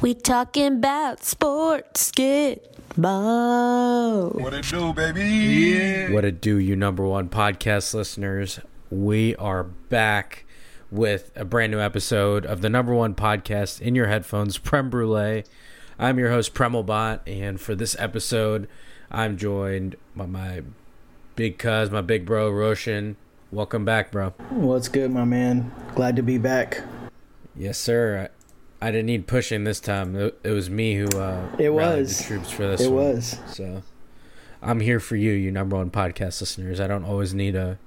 We talking about sports. Get ball. What it do, baby? Yeah. What it do, you number one podcast listeners? We are back with a brand new episode of the number one podcast in your headphones, Prem Brulee. I'm your host, Premal Bhatt, and for this episode, I'm joined by my big cuz, my big bro, Roshan. Welcome back, bro. What's good, my man? Glad to be back. Yes, sir. I, didn't need pushing this time. It, it was me who uh, It was. the troops for this. It one. was. So I'm here for you, you number one podcast listeners. I don't always need a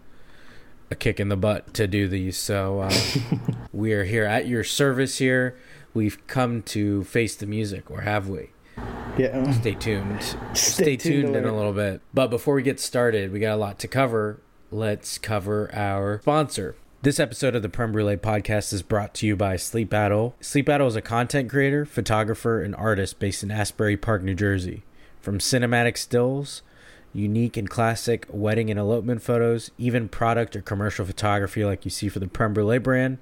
a kick in the butt to do these. So uh, we are here at your service. Here we've come to face the music, or have we? Yeah. Stay tuned. Stay, Stay tuned tuned in a little bit. But before we get started, we got a lot to cover. Let's cover our sponsor. This episode of the Prem Brulee podcast is brought to you by Sleepattle. Sleep Battle is a content creator, photographer, and artist based in Asbury Park, New Jersey. From cinematic stills, unique and classic wedding and elopement photos, even product or commercial photography like you see for the Prem Brulee brand,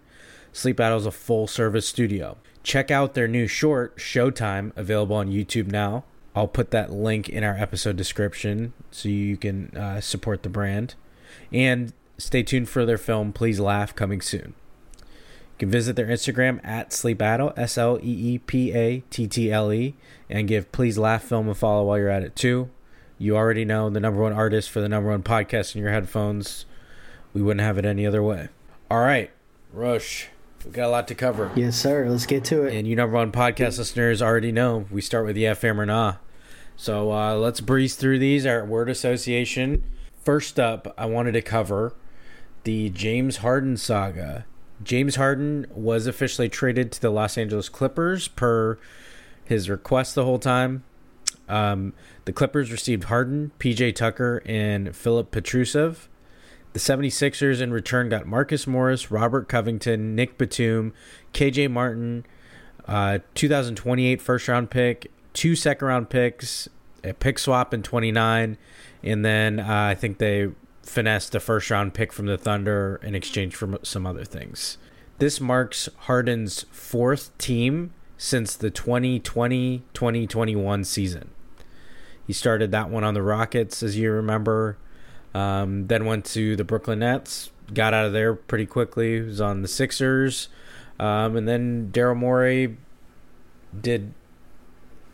Sleepattle is a full service studio. Check out their new short, Showtime, available on YouTube now. I'll put that link in our episode description so you can uh, support the brand. And stay tuned for their film, Please Laugh, coming soon. You can visit their Instagram at Sleepattle, S L E E P A T T L E, and give Please Laugh Film a follow while you're at it too. You already know the number one artist for the number one podcast in your headphones. We wouldn't have it any other way. All right, Rush, We've got a lot to cover. Yes, sir. Let's get to it. And you number one podcast listeners already know we start with the FM or nah. So uh, let's breeze through these. Our word association. First up, I wanted to cover the James Harden saga. James Harden was officially traded to the Los Angeles Clippers per his request the whole time. Um, the Clippers received Harden, PJ Tucker, and Philip Petrusev. The 76ers in return got Marcus Morris, Robert Covington, Nick Batum, KJ Martin, uh, 2028 first round pick, two second round picks, a pick swap in 29, and then uh, I think they finessed a first round pick from the Thunder in exchange for some other things. This marks Harden's fourth team since the 2020 2021 season. He started that one on the Rockets, as you remember. Um, then went to the Brooklyn Nets, got out of there pretty quickly. Was on the Sixers, um, and then Daryl Morey did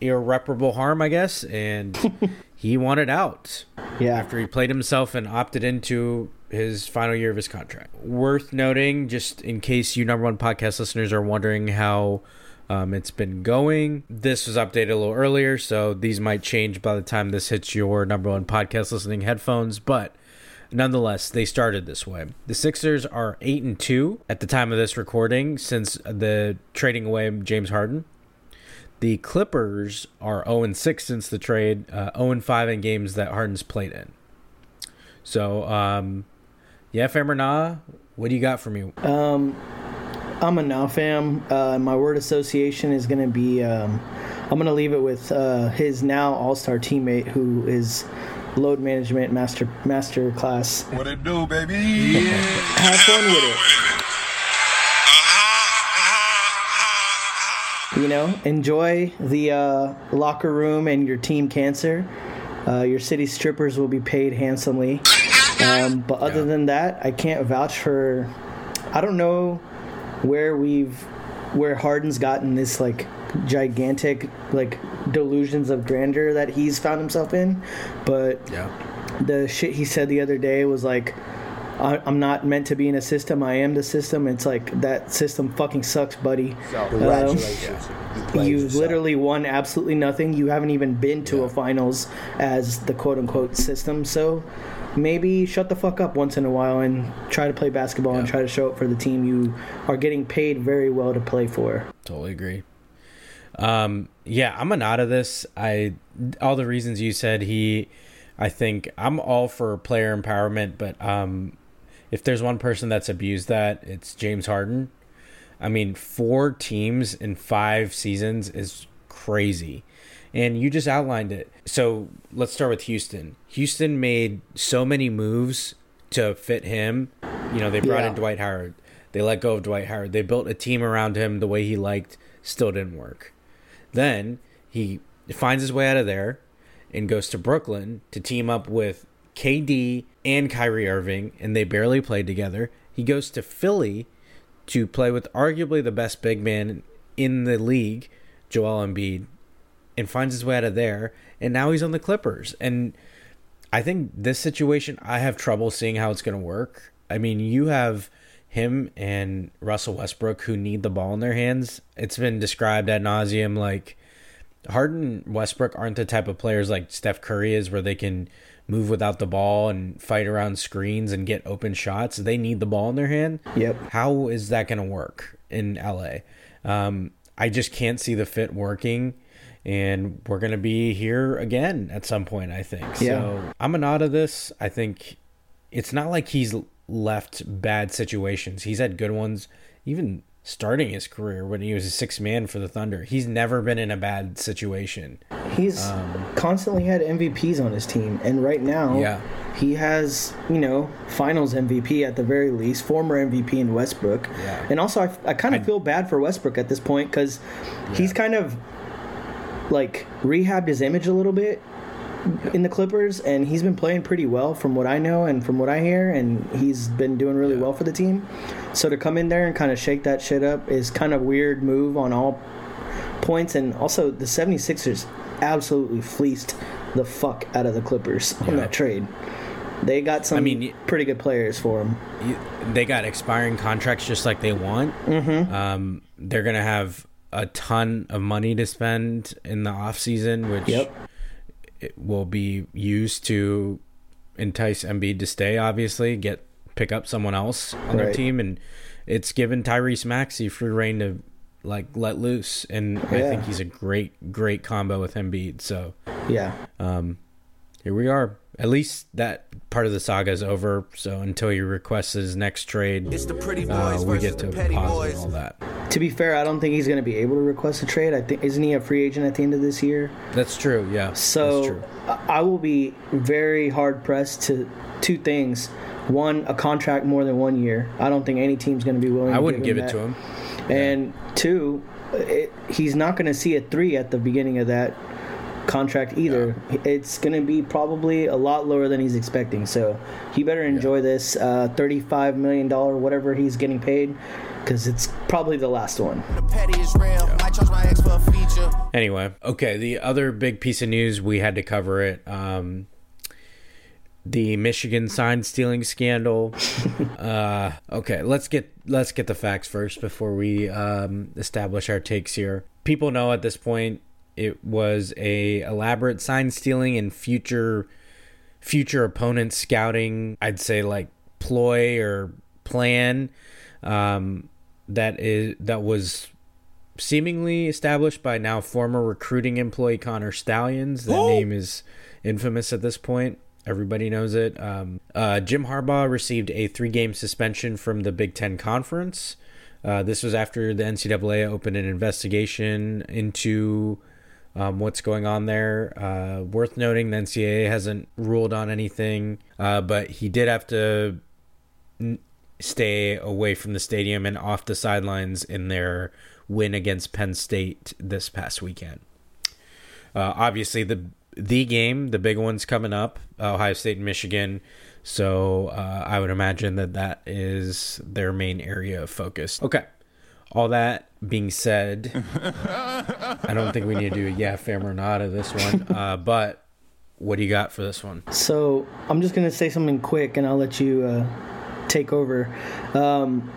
irreparable harm, I guess, and he wanted out yeah. after he played himself and opted into his final year of his contract. Worth noting, just in case you number one podcast listeners are wondering how um, it's been going, this was updated a little earlier, so these might change by the time this hits your number one podcast listening headphones, but. Nonetheless, they started this way. The Sixers are eight and two at the time of this recording since the trading away James Harden. The Clippers are 0 6 since the trade, uh, 0 5 in games that Harden's played in. So, um, yeah, fam or nah, what do you got for me? Um, I'm a nah fam. Uh, my word association is going to be. Um, I'm going to leave it with uh, his now All Star teammate, who is load management master master class. What it do, baby? Yeah. Have fun with it. You know, enjoy the uh, locker room and your team cancer. Uh, your city strippers will be paid handsomely. Um, but other Yeah. than that, I can't vouch for. I don't know where we've where Harden's gotten this like gigantic like delusions of grandeur that he's found himself in, but Yeah. the shit he said the other day was like I, i'm not meant to be in a system i am the system it's like that system fucking sucks buddy Congratulations. You you yourself. literally won absolutely nothing you haven't even been to a finals as the quote-unquote system so maybe shut the fuck up once in a while and try to play basketball and try to show up for the team you are getting paid very well to play for Totally agree. Um, yeah, I'm a not of this. I all the reasons you said he. I think I'm all for player empowerment, but um, if there's one person that's abused that, it's James Harden. I mean, four teams in five seasons is crazy. And you just outlined it. So let's start with Houston. Houston made so many moves to fit him. You know, they brought Yeah. in Dwight Howard. They let go of Dwight Howard. They built a team around him the way he liked. Still didn't work. Then he finds his way out of there and goes to Brooklyn to team up with KD and Kyrie Irving, and they barely played together. He goes to Philly to play with arguably the best big man in the league, Joel Embiid, and finds his way out of there. And now he's on the Clippers. And I think this situation, I have trouble seeing how it's going to work. I mean, you have him and Russell Westbrook who need the ball in their hands. It's been described ad nauseum like Harden Westbrook aren't the type of players like Steph Curry is where they can move without the ball and fight around screens and get open shots. They need the ball in their hand. Yep. How is that going to work in LA? Um, I just can't see the fit working. And we're going to be here again at some point, I think. Yeah. So I'm a nod of this. I think it's not like he's left bad situations. He's had good ones, even starting his career when he was a six man for the Thunder. He's never been in a bad situation. He's um, constantly had MVPs on his team, and right now, Yeah. he has you know Finals MVP at the very least, former MVP in Westbrook, Yeah. and also I, I kind of feel bad for Westbrook at this point because he's kind of like rehabbed his image a little bit in the Clippers, and he's been playing pretty well from what I know and from what I hear, and he's been doing really well for the team. So to come in there and kind of shake that shit up is kind of weird move on all points, and also the 76ers absolutely fleeced the fuck out of the Clippers on that trade. They got some I mean, pretty good players for them. You- They got expiring contracts just like they want. Mm-hmm. Um, they're going to have a ton of money to spend in the off season, which Yep. it will be used to entice Embiid to stay. Obviously, get pick up someone else on their team, and it's given Tyrese Maxey free reign to like let loose. And I think he's a great, great combo with Embiid. So Yeah. um, here we are. At least that part of the saga is over. So until he requests his next trade, It's the pretty boys uh, we get to pause all that. To be fair, I don't think he's going to be able to request a trade. I think isn't he a free agent at the end of this year? That's true. Yeah. that's So true. I I will be very hard pressed to two things. One, a contract more than one year. I don't think any team's going to be willing. I to wouldn't give him it that. to him. And two, it, he's not going to see a three at the beginning of that contract either. It's going to be probably a lot lower than he's expecting. So he better enjoy this uh, thirty-five million dollar whatever he's getting paid, because it's probably the last one. The petty is real. Might charge my ex for a feature. Anyway, okay. The other big piece of news we had to cover it. Um, the Michigan sign stealing scandal. uh, okay, let's get let's get the facts first before we um, establish our takes here. People know at this point it was a elaborate sign stealing and future future opponent scouting. I'd say like ploy or plan um, that is that was seemingly established by now former recruiting employee Connor Stalions. That name is infamous at this point. Everybody knows it. Um, uh, Jim Harbaugh received a three game suspension from the Big Ten Conference. Uh, this was after the NCAA opened an investigation into um, what's going on there. Uh, worth noting, the NCAA hasn't ruled on anything, uh, but he did have to n- stay away from the stadium and off the sidelines in their win against Penn State this past weekend. Uh, obviously, the the game, the big one's coming up, Ohio State and Michigan. So uh, I would imagine that that is their main area of focus. Okay. All that being said, I don't think we need to do a yeah, fam or not of this one. Uh, but what do you got for this one? So I'm just gonna say something quick, and I'll let you uh, take over. Um,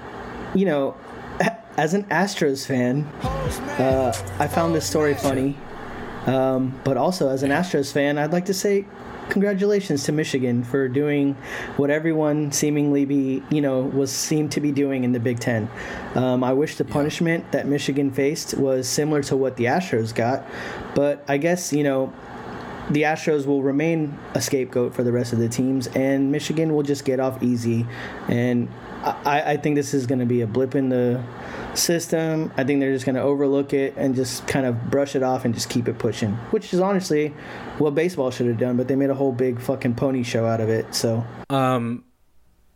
you know, as an Astros fan, uh, I found this story funny. Um, but also, as an Astros fan, I'd like to say congratulations to Michigan for doing what everyone seemingly be, you know, was seemed to be doing in the Big Ten. Um, I wish the punishment that Michigan faced was similar to what the Astros got, but I guess you know the Astros will remain a scapegoat for the rest of the teams, and Michigan will just get off easy. And I, I think this is going to be a blip in the system. I think they're just going to overlook it and just kind of brush it off and just keep it pushing, which is honestly what baseball should have done. But they made a whole big fucking pony show out of it. So Um,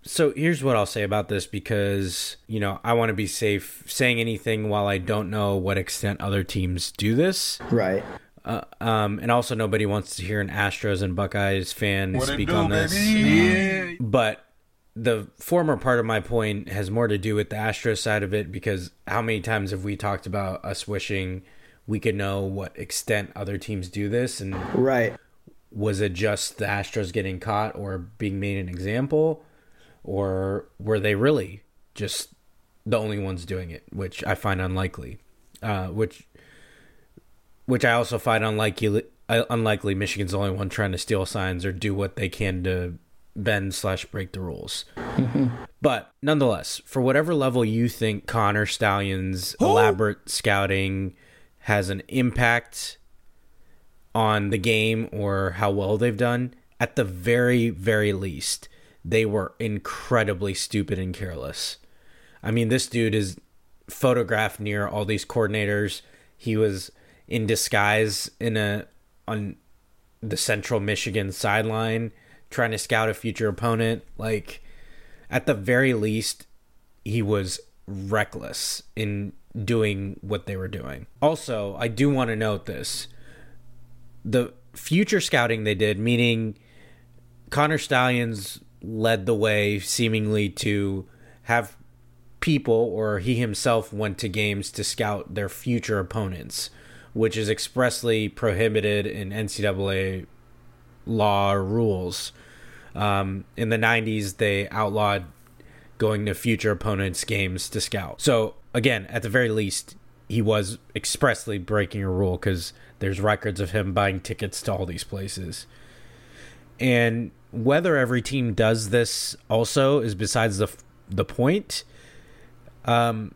So here's what I'll say about this because, you know, I want to be safe saying anything while I don't know what extent other teams do this. Right. Uh, um, and also, nobody wants to hear an Astros and Buckeyes fan What speak do, on this. baby? But the former part of my point has more to do with the Astros side of it because how many times have we talked about us wishing we could know what extent other teams do this and Right. was it just the Astros getting caught or being made an example, or were they really just the only ones doing it, which I find unlikely. Uh, which, which I also find unlikely. Unlikely, Michigan's the only one trying to steal signs or do what they can to bend slash break the rules. Mm-hmm. But nonetheless, for whatever level you think Connor Stalions' elaborate scouting has an impact on the game or how well they've done, at the very, very least, they were incredibly stupid and careless. I mean, this dude is photographed near all these coordinators. He was in disguise in a on the central Michigan sideline trying to scout a future opponent. Like at the very least, he was reckless in doing what they were doing. Also, I do want to note this the future scouting they did, meaning Connor Stalions led the way seemingly to have people or he himself went to games to scout their future opponents, which is expressly prohibited in NCAA law rules. Um, in the 90s, they outlawed going to future opponents' games to scout. So, again, at the very least, he was expressly breaking a rule because there's records of him buying tickets to all these places. And whether every team does this also is besides the the point. Um,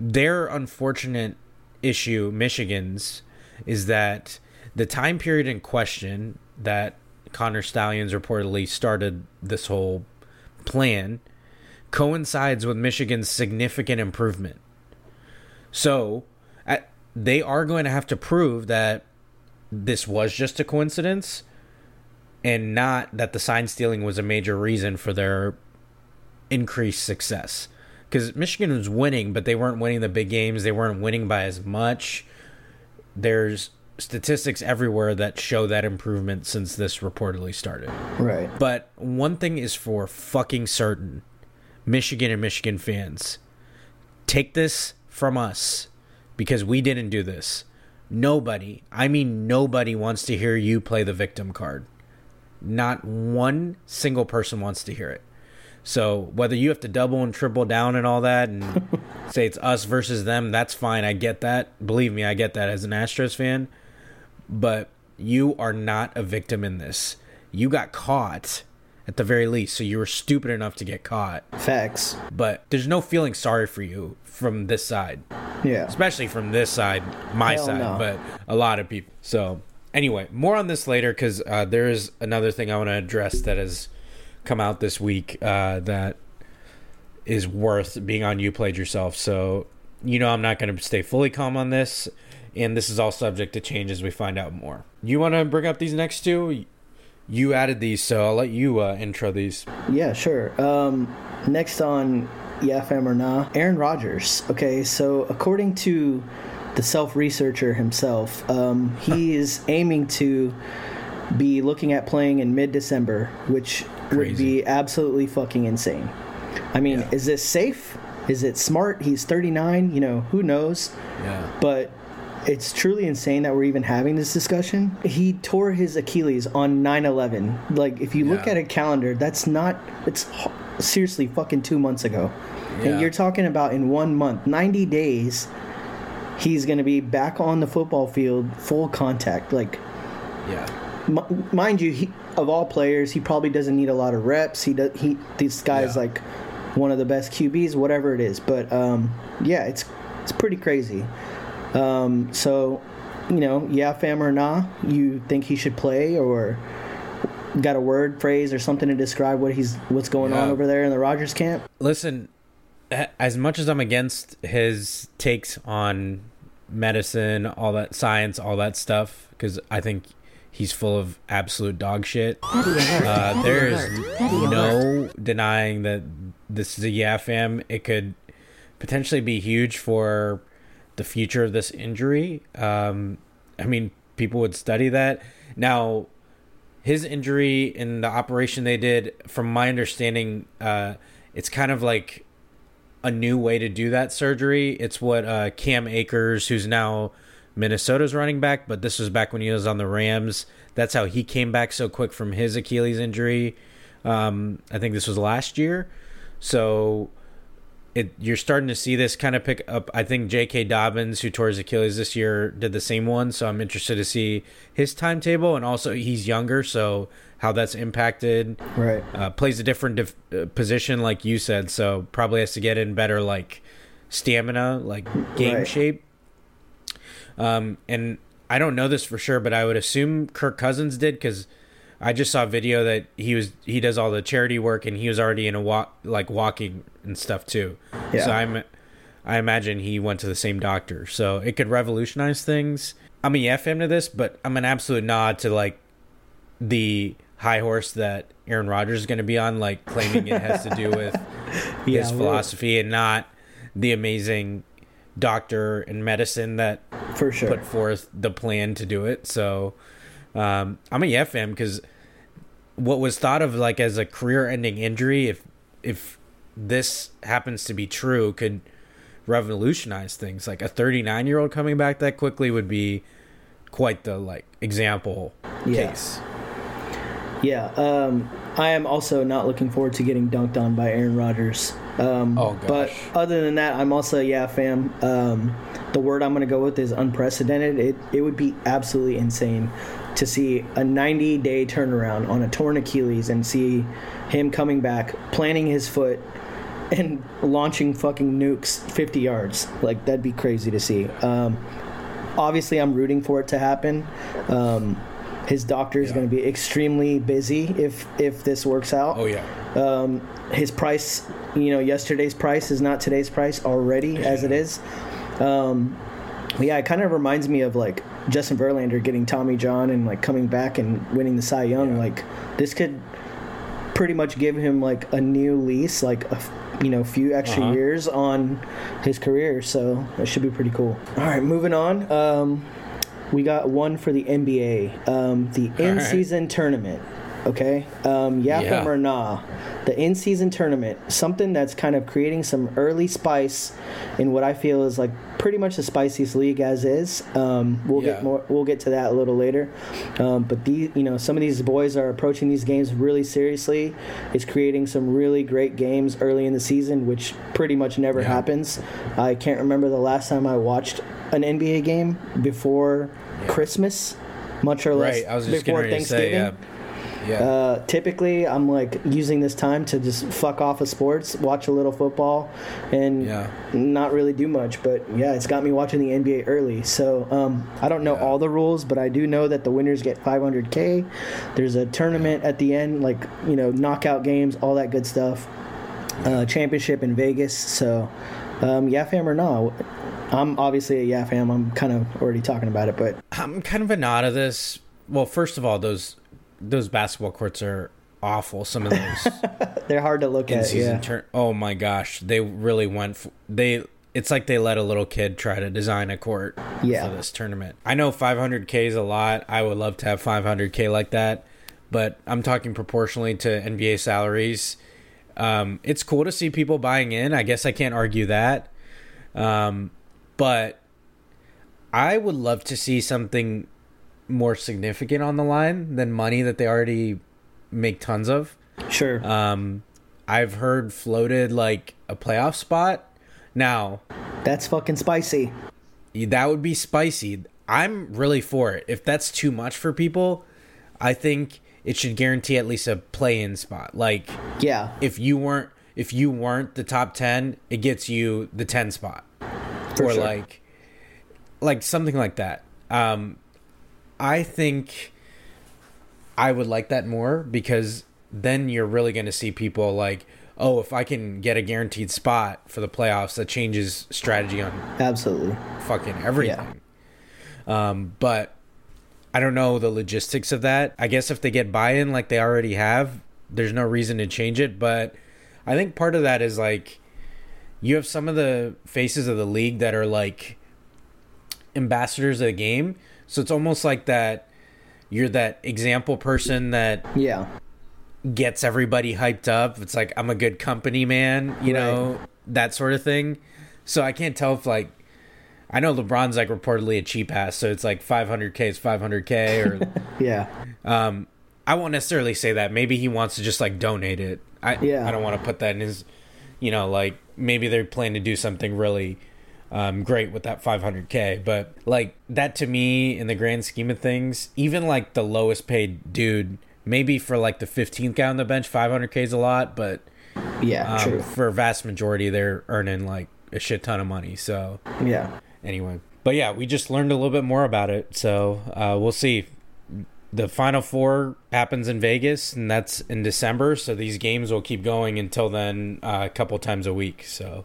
their unfortunate issue, Michigan's, is that the time period in question that Connor Stalions reportedly started this whole plan coincides with Michigan's significant improvement. So, at, they are going to have to prove that this was just a coincidence and not that the sign stealing was a major reason for their increased success. Because Michigan was winning, but they weren't winning the big games. They weren't winning by as much. There's statistics everywhere that show that improvement since this reportedly started. Right. But one thing is for fucking certain Michigan and Michigan fans take this from us because we didn't do this. Nobody, I mean, nobody wants to hear you play the victim card. Not one single person wants to hear it. So whether you have to double and triple down and all that and say it's us versus them, that's fine. I get that. Believe me, I get that as an Astros fan. But you are not a victim in this. You got caught at the very least, so you were stupid enough to get caught. Facts. But there's no feeling sorry for you from this side, Yeah. especially from this side, my Hell side, no. but a lot of people. So anyway, more on this later because uh, there is another thing I want to address that has come out this week uh, that is worth being on. You played yourself, so you know I'm not going to stay fully calm on this, and this is all subject to change as we find out more. You want to bring up these next two? You added these, so I'll let you uh, intro these. Yeah, sure. Um, next on Yeah Fam or Nah, Aaron Rodgers. Okay, so according to the self researcher himself, um, he is aiming to be looking at playing in mid December, which would be absolutely fucking insane. I mean, Yeah. is this safe? Is it smart? He's 39, you know, who knows? Yeah. but it's truly insane that we're even having this discussion. He tore his Achilles on 9/11. Like if you look at a calendar, that's not it's seriously fucking 2 months ago. Yeah. And you're talking about in 1 month, 90 days he's going to be back on the football field full contact like Yeah. m- mind you, he, of all players, he probably doesn't need a lot of reps. He does. He this guy's Yeah. like one of the best QBs, whatever it is. But um, yeah, it's it's pretty crazy. Um, so, you know, yeah, fam or nah, you think he should play or got a word phrase or something to describe what he's what's going on over there in the Rodgers camp? listen as much as i'm against his takes on medicine all that science all that stuff because i think he's full of absolute dog shit. Uh, there is no denying that this is a yeah fam. It could potentially be huge for the future of this injury. Um, I mean, people would study that. Now, his injury in the operation they did, from my understanding, uh, it's kind of like a new way to do that surgery. It's what uh, Cam Akers, who's now Minnesota's running back, but this was back when he was on the Rams. That's how he came back so quick from his Achilles injury. Um, I think this was last year. So it you're starting to see this kind of pick up. I think J.K. Dobbins, who tore his Achilles this year, did the same one. So I'm interested to see his timetable, and also he's younger, so how that's impacted. Right. Uh, plays a different dif- uh, position, like you said, so probably has to get in better like stamina, like game Right. shape. Um, and I don't know this for sure, but I would assume Kirk Cousins did because I just saw a video that he was he does all the charity work and he was already in a walk like walking and stuff too. Yeah. So I'm I imagine he went to the same doctor. So it could revolutionize things. I'm a yeah fan to this, but I'm an absolute nod to like the high horse that Aaron Rodgers is going to be on, like claiming it has to do with Yeah, his philosophy and not the amazing doctor and medicine that For sure. put forth the plan to do it. So um, I'm a yeah fan because what was thought of like as a career-ending injury, if if this happens to be true, could revolutionize things. Like a 39 year old coming back that quickly would be quite the like example Yeah. case. Yeah, um, I am also not looking forward to getting dunked on by Aaron Rodgers. Um, Oh, gosh. But other than that, I'm also a yeah fam. Um, the word I'm going to go with is unprecedented. It it would be absolutely insane to see a 90 day turnaround on a torn Achilles and see him coming back, planting his foot, and launching fucking nukes 50 yards. Like that'd be crazy to see. Um, obviously, I'm rooting for it to happen. Um, his doctor is Yeah. going to be extremely busy if if this works out. Oh yeah. Um, his price, you know, yesterday's price is not today's price already as it is. Um, yeah, it kind of reminds me of like Justin Verlander getting Tommy John and like coming back and winning the Cy Young. Like this could pretty much give him like a new lease, like a you know few extra Uh-huh. years on his career. So that should be pretty cool. All right, moving on. Um, we got one for the NBA, um, the in-season tournament. Okay, um, yeah, Yeah. or nah, the in-season tournament, something that's kind of creating some early spice in what I feel is like pretty much the spiciest league as is. Um, we'll Yeah. get more. We'll get to that a little later. Um, but these, you know, some of these boys are approaching these games really seriously. It's creating some really great games early in the season, which pretty much never Yeah. happens. I can't remember the last time I watched an NBA game before Christmas, much or less Right. I was just before to say Thanksgiving. Yeah. Yeah. Uh, typically, I'm like using this time to just fuck off of sports, watch a little football, and Yeah. not really do much. But yeah, it's got me watching the NBA early. So um, I don't know Yeah. all the rules, but I do know that the winners get 500k. There's a tournament at the end, like you know, knockout games, all that good stuff. Uh, championship in Vegas. So um, yeah, fam or no, I'm obviously a yeah fam. I'm kind of already talking about it, but I'm kind of a nod of this. Well, first of all, those those basketball courts are awful. Some of those they're hard to look at. season Yeah. turn. Oh my gosh, they really went. F- they it's like they let a little kid try to design a court Yeah. for this tournament. I know 500k is a lot. I would love to have 500k like that, but I'm talking proportionally to NBA salaries. Um, it's cool to see people buying in. I guess I can't argue that. Um, but I would love to see something more significant on the line than money that they already make tons of. Sure. Um, I've heard floated like a playoff spot. Now, That's fucking spicy. that would be spicy. I'm really for it. If that's too much for people, I think it should guarantee at least a play-in spot. Like Yeah. if you weren't if you weren't the top 10, it gets you the 10 spot. For or sure. like like something like that. Um I think I would like that more because then you're really going to see people like, "Oh, if I can get a guaranteed spot for the playoffs, that changes strategy on Absolutely. fucking everything." Um but I don't know the logistics of that. I guess if they get buy-in like they already have, there's no reason to change it. But I think part of that is like you have some of the faces of the league that are like ambassadors of the game. So it's almost like that you're that example person that Yeah. gets everybody hyped up. It's like I'm a good company man, you know, that sort of thing. So I can't tell if like I know LeBron's like reportedly a cheap ass, so it's like 500k is 500k or Yeah. um I won't necessarily say that. Maybe he wants to just like donate it. I Yeah. I don't want to put that in his you know, like maybe they're planning to do something really um, great with that 500k but like that to me in the grand scheme of things even like the lowest paid dude maybe for like the 15th guy on the bench 500k is a lot but Yeah. um, true. for a vast majority they're earning like a shit ton of money so Yeah. anyway but yeah we just learned a little bit more about it so uh, we'll see the final four happens in vegas and that's in december so these games will keep going until then uh, a couple times a week so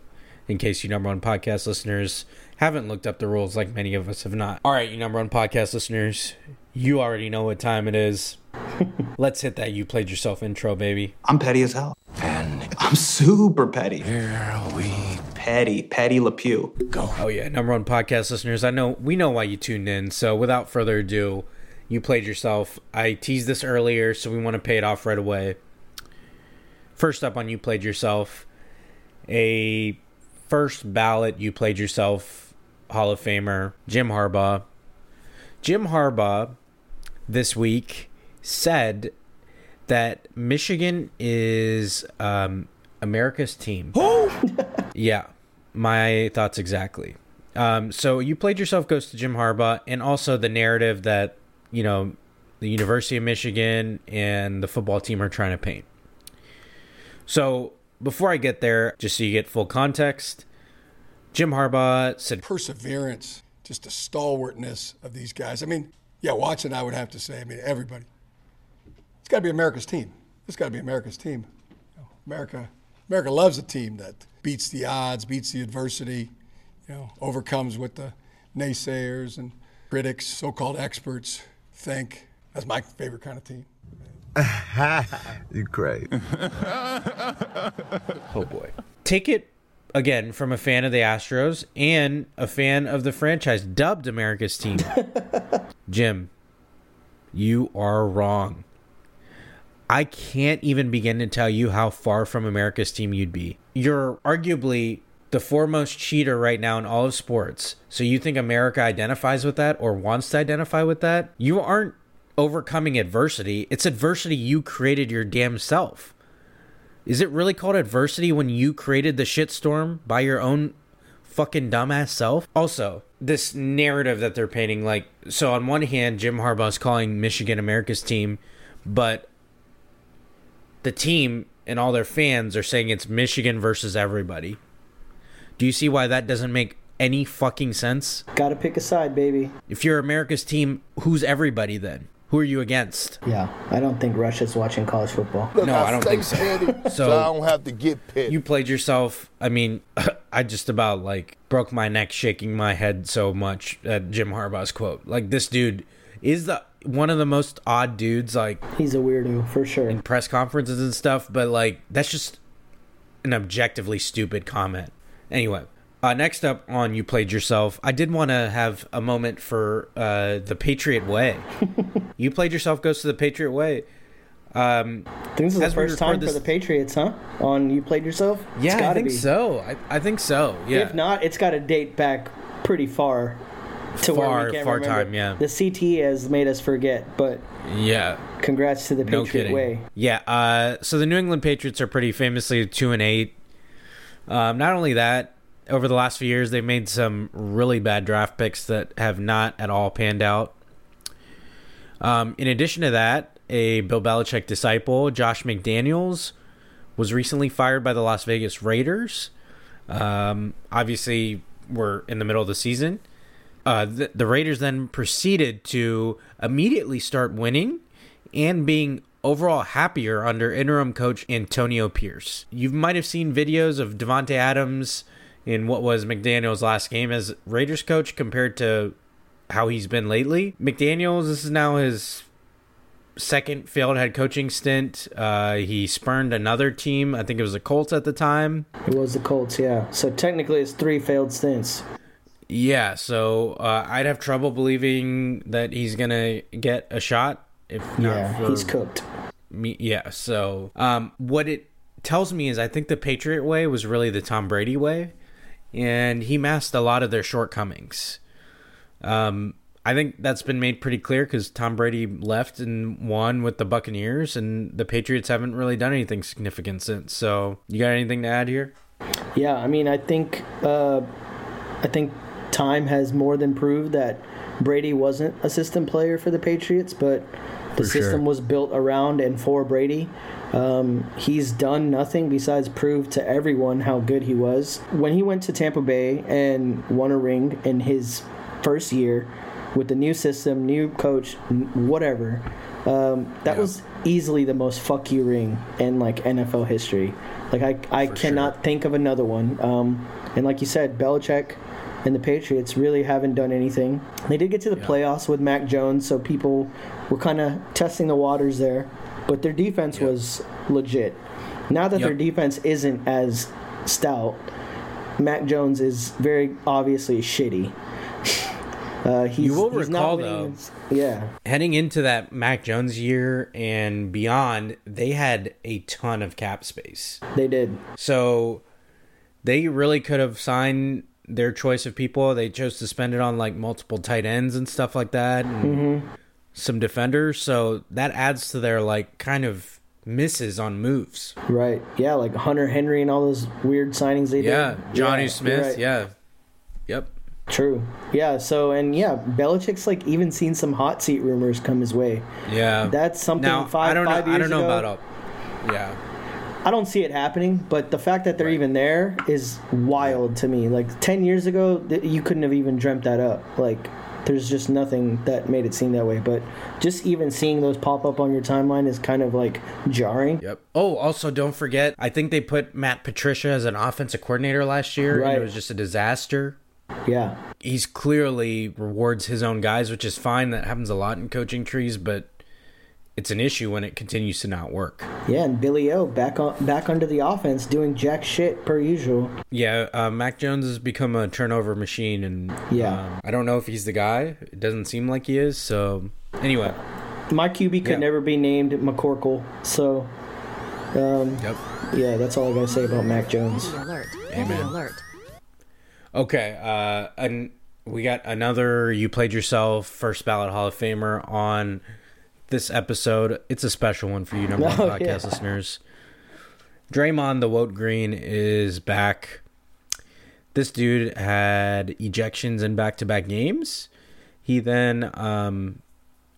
in case you number one podcast listeners haven't looked up the rules like many of us have not all right you number one podcast listeners you already know what time it is let's hit that you played yourself intro baby I'm petty as hell. And I'm super petty. Here we petty, petty LePew. Go. Oh yeah, number one podcast listeners. I know we know why you tuned in. So without further ado, you played yourself. I teased this earlier, so we want to pay it off right away. First up on you played yourself, a first ballot you played yourself Hall of Famer Jim Harbaugh. Jim Harbaugh this week said that Michigan is um, America's team. Yeah, my thoughts exactly. Um, so you played yourself goes to Jim Harbaugh, and also the narrative that you know the University of Michigan and the football team are trying to paint. So before I get there, just so you get full context, Jim Harbaugh said Perseverance, just the stalwartness of these guys. I mean, yeah, Watson, I would have to say, I mean, everybody. It's got to be America's team. It's got to be America's team. America, America loves a team that beats the odds, beats the adversity, you know, overcomes what the naysayers and critics, so-called experts think. That's my favorite kind of team. You're great. Oh boy. Take it again from a fan of the Astros and a fan of the franchise dubbed America's team. Jim, you are wrong. I can't even begin to tell you how far from America's team you'd be. You're arguably the foremost cheater right now in all of sports. So you think America identifies with that or wants to identify with that? You aren't overcoming adversity. It's adversity you created your damn self. Is it really called adversity when you created the shitstorm by your own fucking dumbass self? Also, this narrative that they're painting, like, so on one hand, Jim Harbaugh's calling Michigan America's team, but the team and all their fans are saying it's Michigan versus everybody. Do you see why that doesn't make any fucking sense? Got to pick a side, baby. If you're America's team, who's everybody then? Who are you against? Yeah. I don't think Russia's watching college football. No, I don't think so. so So I don't have to get pissed. you played yourself. I mean, I just about like broke my neck shaking my head so much at Jim Harbaugh's quote. Like this dude is the one of the most odd dudes like He's a weirdo for sure. in press conferences and stuff, but like that's just an objectively stupid comment. Anyway, uh, next up on you played yourself. I did want to have a moment for uh, the Patriot Way. you played yourself goes to the Patriot Way. Um, I think this is the first time this- for the Patriots, huh? On you played yourself? Yeah, I think be. so. I, I think so. Yeah. If not, it's got to date back pretty far to where Far- we can't far remember. time, yeah. The CT has made us forget, but yeah. congrats to the No Patriot kidding. way. Yeah. Uh, so the New England Patriots are pretty famously two and eight. Um, not only that, over the last few years, they've made some really bad draft picks that have not at all panned out. Um, in addition to that, a Bill Belichick disciple, Josh McDaniels, was recently fired by the Las Vegas Raiders. Um, obviously, we're in the middle of the season. Uh, the, the Raiders then proceeded to immediately start winning and being overall happier under interim coach Antonio Pierce. You might have seen videos of Davante Adams in what was McDaniel's last game as Raiders coach compared to how he's been lately. McDaniels, this is now his second failed head coaching stint. Uh, he spurned another team. I think it was the Colts at the time. It was the Colts, yeah. So technically, it's three failed stints. Yeah, so uh, I'd have trouble believing that he's gonna get a shot. If not Yeah, he's cooked. me, yeah. So um, what it tells me is I think the Patriot way was really the Tom Brady way, and he masked a lot of their shortcomings. Um, I think that's been made pretty clear because Tom Brady left and won with the Buccaneers, and the Patriots haven't really done anything significant since. So, you got anything to add here? Yeah, I mean, I think uh, I think time has more than proved that Brady wasn't a system player for the Patriots, but the For sure. system was built around and for Brady. Um, he's done nothing besides prove to everyone how good he was. When he went to Tampa Bay and won a ring in his first year with the new system, new coach, whatever, um, that Yeah. was easily the most fuck you ring in like NFL history. Like I, I For cannot think of another one. Um, and like you said, Belichick and the Patriots really haven't done anything. They did get to the Yeah. playoffs with Mac Jones, so people were kind of testing the waters there. But their defense Yep. was legit. Now that their defense isn't as stout, Mac Jones is very obviously shitty. Uh, he's, You will recall, though- Yeah, Heading into that Mac Jones year and beyond, they had a ton of cap space. they did. So they really could have signed their choice of people. They chose to spend it on like multiple tight ends and stuff like that, and some defenders. So that adds to their like kind of misses on moves. Right. Yeah, like Hunter Henry and all those weird signings they Yeah, did. Jonnu you're Smith. right. Yeah, yep. True. Yeah. So and yeah, Belichick's like even seen some hot seat rumors come his way. Yeah, That's something Now five- I don't know. five I years don't know ago- about all. Yeah, I don't see it happening, but the fact that they're even there is wild to me. Like ten years ago, th- you couldn't have even dreamt that up. Like there's just nothing that made it seem that way. But just even seeing those pop up on your timeline is kind of like jarring. Yep. Oh, also don't forget, I think they put Matt Patricia as an offensive coordinator last year, and it was just a disaster. Yeah. He's clearly rewards his own guys, which is fine. That happens a lot in coaching trees, but it's an issue when it continues to not work. Yeah, and Billy O back on back under the offense doing jack shit per usual. Yeah, uh, Mac Jones has become a turnover machine, and Yeah. um, I don't know if he's the guy. It doesn't seem like he is. So anyway, My QB could Yeah. never be named McCorkle. So um, yep. yeah, that's all I gotta say about Mac Jones. Alert. Amen. Alert. Okay, uh, and we got another "You Played Yourself" first ballot Hall of Famer on this episode. It's a special one for you, number one Oh, podcast yeah. listeners. Draymond, the Woat Green, is back. This dude had ejections in back-to-back games. He then, um,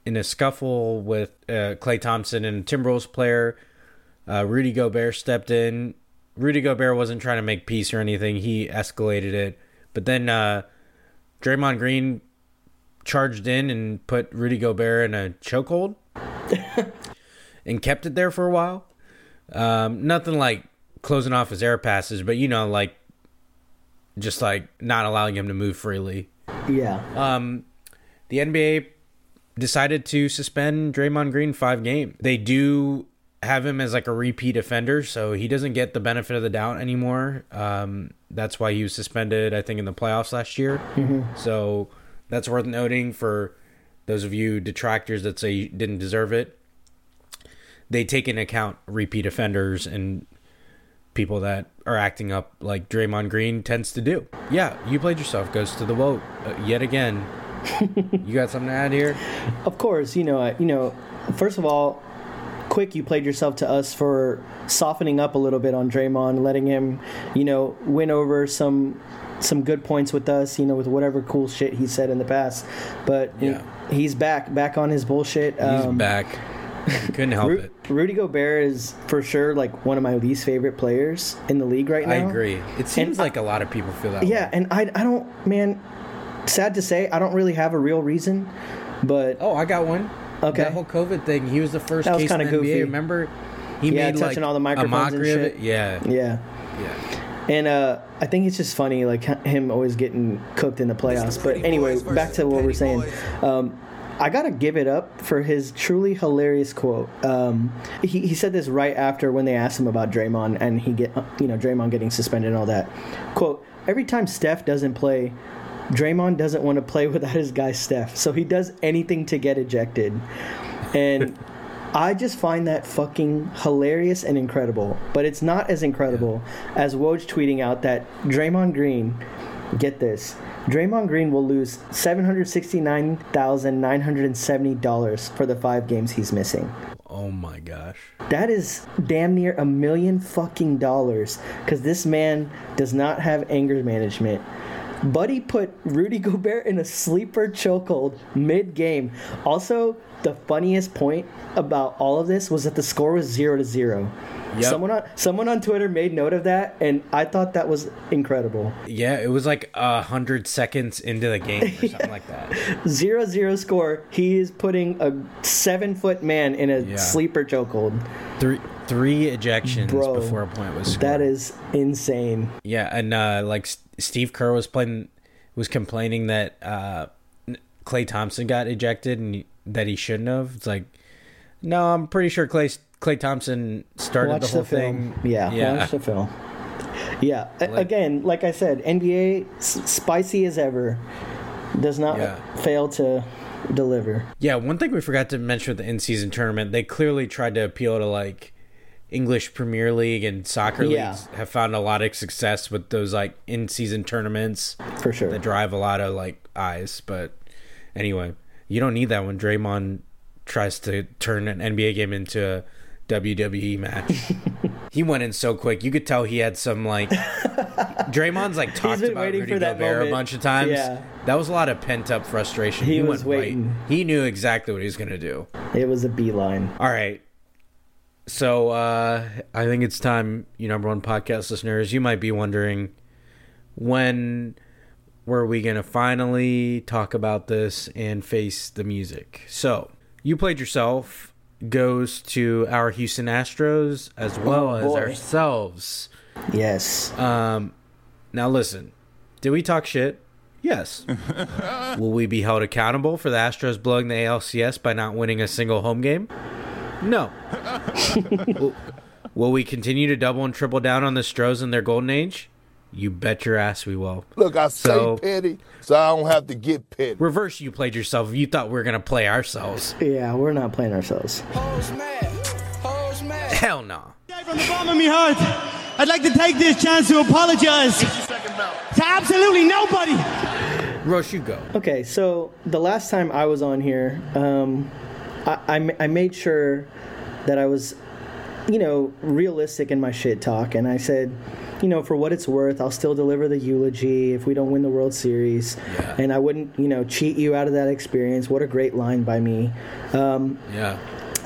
in a scuffle with uh, Klay Thompson and Timberwolves player, uh, Rudy Gobert stepped in. Rudy Gobert wasn't trying to make peace or anything. He escalated it. But then uh, Draymond Green charged in and put Rudy Gobert in a chokehold and kept it there for a while. Um, nothing like closing off his air passes, but you know, like just like not allowing him to move freely. Yeah. Um, the NBA decided to suspend Draymond Green five games. They do have him as like a repeat offender, so he doesn't get the benefit of the doubt anymore. Um, that's why he was suspended, I think, in the playoffs last year. So that's worth noting for those of you detractors that say you didn't deserve it. They take into account repeat offenders and people that are acting up like Draymond Green tends to do. Yeah, you played yourself. Goes to the vote uh, yet again. you got something to add here? Of course, you know, I- you know. First of all, quick, you played yourself to us for softening up a little bit on Draymond, letting him, you know, win over some some good points with us, you know, with whatever cool shit he said in the past. But Yeah. He's back, back on his bullshit. He's Um, back. Couldn't help Ru- it. Rudy Gobert is for sure like one of my least favorite players in the league right now. I agree. It seems I- like a lot of people feel that. Way. Yeah, way. and I, I don't, man. Sad to say, I don't really have a real reason, but Oh, I got one. Okay. That whole COVID thing. He was the first That was case in the kinda NBA. Remember? He Yeah, made touching like all the microphones and shit. it. Yeah. yeah. Yeah. And uh, I think it's just funny, like him always getting cooked in the playoffs. But anyway, back to what we're saying. Um, I gotta give it up for his truly hilarious quote. Um, he, he said this right after when they asked him about Draymond and he get you know Draymond getting suspended and all that. Quote: Every time Steph doesn't play, Draymond doesn't want to play without his guy Steph, so he does anything to get ejected. And I just find that fucking hilarious and incredible. But it's not as incredible as Woj tweeting out that Draymond Green, get this, Draymond Green will lose $769,970 for the five games he's missing. Oh my gosh. That is damn near a million fucking dollars because this man does not have anger management. Buddy put Rudy Gobert in a sleeper chokehold mid game. Also, the funniest point about all of this was that the score was zero to zero. Yep. Someone on someone on Twitter made note of that, and I thought that was incredible. Yeah, it was like a hundred seconds into the game or something like that. Zero zero score. He is putting a seven foot man in a Yeah. sleeper chokehold. Three three ejections Bro, before a point was scored. That is insane. Yeah, and uh, like Steve Kerr was playing, was complaining that uh, Klay Thompson got ejected and he- that he shouldn't have. It's like, no, I'm pretty sure Klay Klay Thompson started watch the whole the thing. Yeah, yeah. watch the film. Yeah, Like- again, like I said, NBA s- spicy as ever does not Yeah. fail to deliver. Yeah, one thing we forgot to mention with the in-season tournament, they clearly tried to appeal to like English Premier League and soccer Yeah. leagues. Have found a lot of success with those like in-season tournaments For sure. that drive a lot of like eyes. But anyway, you don't need that when Draymond tries to turn an NBA game into a WWE match. he went in so quick. You could tell he had some like Draymond's like talked about waiting Rudy for that Gobert a bunch of times. Yeah. That was a lot of pent up frustration. He He, was went waiting. right. He knew exactly what he was gonna do. It was a beeline. All right. So uh, I think it's time, you number one podcast listeners. You might be wondering when were we going to finally talk about this and face the music. So you played yourself goes to our Houston Astros as well Oh, as ourselves. Yes. Um, now listen, did we talk shit? Yes. Will we be held accountable for the Astros blowing the ALCS by not winning a single home game? No. will, will we continue to double and triple down on the Stros in their golden age? You bet your ass we will. Look, I say So- petty, so I don't have to get petty. Reverse, you played yourself. You thought we were gonna play ourselves. yeah, we're not playing ourselves. Hoes mad, hoes mad. Hell no. From the bottom of my heart, I'd like to take this chance to apologize to absolutely nobody. Roche, you go. Okay, so the last time I was on here, um, I, I, I made sure that I was, you know, realistic in my shit talk, and I said, you know, for what it's worth, I'll still deliver the eulogy if we don't win the World Series, Yeah. and I wouldn't, you know, cheat you out of that experience. What a great line by me. Um, Yeah.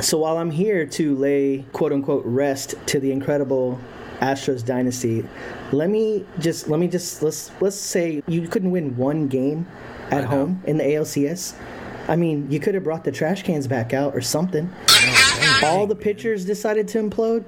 so while I'm here to lay quote unquote rest to the incredible Astros dynasty, let me just let me just let's let's say you couldn't win one game at home in the ALCS. I mean, you could have brought the trash cans back out or something. All the pitchers decided to implode.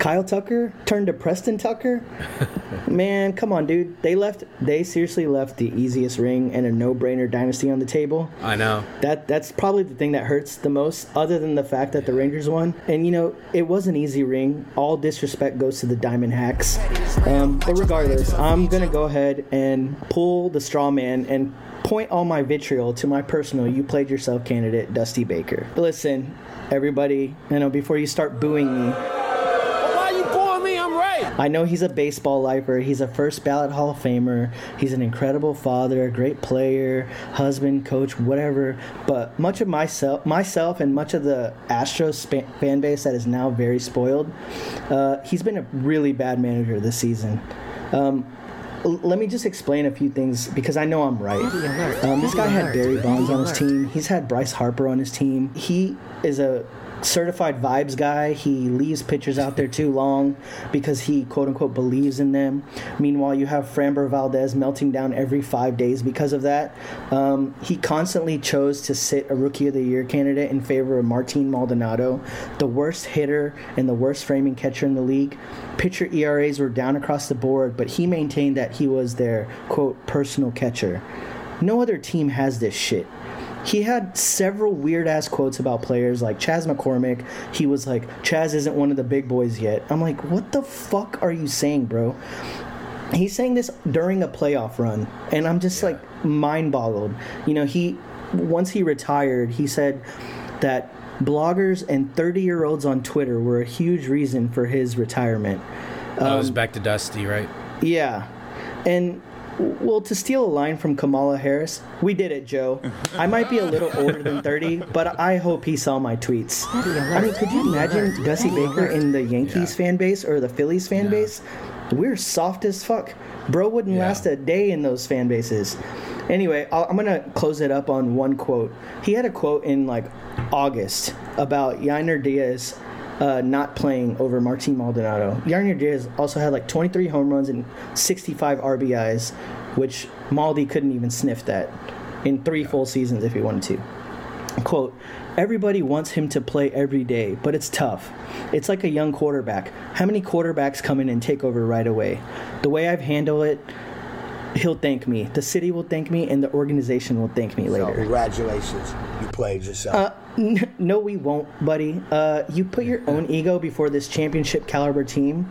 Kyle Tucker turned to Preston Tucker. Man, come on, dude. They left. They seriously left the easiest ring and a no-brainer dynasty on the table. I know. That that's probably the thing that hurts the most, other than the fact that the Rangers won. And you know, it was an easy ring. All disrespect goes to the Diamond Hacks. Um, but regardless, I'm gonna go ahead and pull the straw man and point all my vitriol to my personal "you played yourself" candidate, Dusty Baker. Listen, everybody, you know, before you start booing me, Why you booing me? I'm right. I know he's a baseball lifer. He's a first ballot Hall of Famer. He's an incredible father, great player, husband, coach, whatever. But much of myself, myself, and much of the Astros fan base that is now very spoiled, uh, he's been a really bad manager this season. Um, let me just explain a few things because I know I'm right. Um, this guy had Barry Bonds on his team. He's had Bryce Harper on his team. He is a certified vibes guy. He leaves pitchers out there too long because he quote unquote believes in them. Meanwhile, you have Framber Valdez melting down every five days because of that. Um, he constantly chose to sit a Rookie of the Year candidate in favor of Martin Maldonado, the worst hitter and the worst framing catcher in the league. Pitcher ERAs were down across the board, but he maintained that he was their quote personal catcher. No other team has this shit he had several weird ass quotes about players like Chas McCormick. He was like, Chas isn't one of the big boys yet. I'm like, what the fuck are you saying, bro? He's saying this during a playoff run, and I'm just like mind boggled. You know, he once he retired, he said that bloggers and 30 year olds on Twitter were a huge reason for his retirement. That was um, back to Dusty, right? Yeah. And well, to steal a line from Kamala Harris, we did it, Joe. I might be a little older than 30, but I hope he saw my tweets. I mean, could you imagine Dusty Baker in the Yankees fan base or the Phillies fan base? We're soft as fuck. Bro wouldn't Yeah. last a day in those fan bases. Anyway, I'll, I'm gonna close it up on one quote. He had a quote in like August about Yainer Diaz uh, not playing over Martin Maldonado. Yainer Diaz also had like 23 home runs and 65 RBIs, which Maldi couldn't even sniff that in three full seasons if he wanted to. Quote, everybody wants him to play every day, but it's tough. It's like a young quarterback. How many quarterbacks come in and take over right away? The way I've handled it, he'll thank me. The city will thank me, and the organization will thank me So, later. congratulations. You played yourself. Uh, no, we won't, buddy. Uh, you put your own ego before this championship caliber team,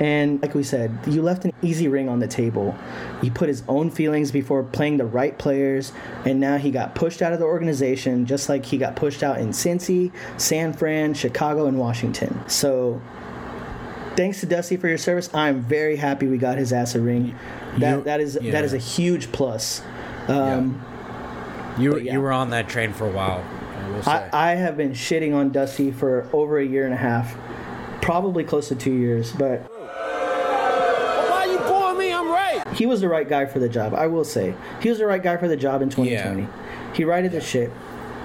and like we said, you left an easy ring on the table. He put his own feelings before playing the right players, and now he got pushed out of the organization, just like he got pushed out in Cincy, San Fran, Chicago, and Washington. So. Thanks to Dusty for your service. I'm very happy we got his ass a ring. That You- that is yeah. that is a huge plus. Um, You yeah. you were on that train for a while. I will say. I, I have been shitting on Dusty for over a year and a half, probably close to two years, but Why you booing me? I'm right. he was the right guy for the job. I will say he was the right guy for the job in 2020. He righted the ship.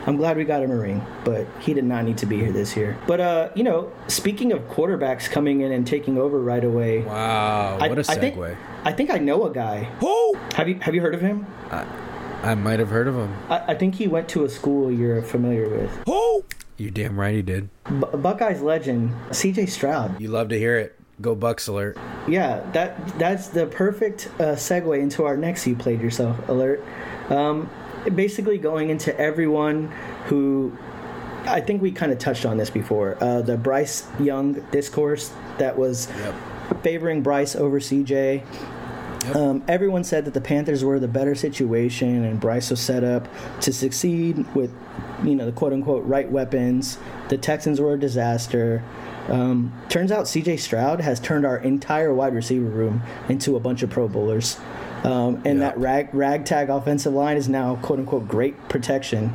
I'm glad we got him a ring, but he did not need to be here this year. But uh, you know, speaking of quarterbacks coming in and taking over right away, wow, I, what a I think segue. I think I know a guy. Who? Have you have you heard of him? I might have heard of him. I, I think he went to a school you're familiar with. Who? You damn right he did. Bu Buckeyes legend C.J. Stroud. You love to hear it. Go Bucks alert. Yeah, that that's the perfect uh, segue into our next "You Played Yourself" alert. Um, basically, going into everyone who I think we kind of touched on this before. Uh, the Bryce Young discourse that was favoring Bryce over CJ. Um, everyone said that the Panthers were the better situation, and Bryce was set up to succeed with, you know, the quote unquote right weapons. The Texans were a disaster. Um, turns out C.J. Stroud has turned our entire wide receiver room into a bunch of Pro Bowlers. Um, and that rag ragtag offensive line is now quote unquote great protection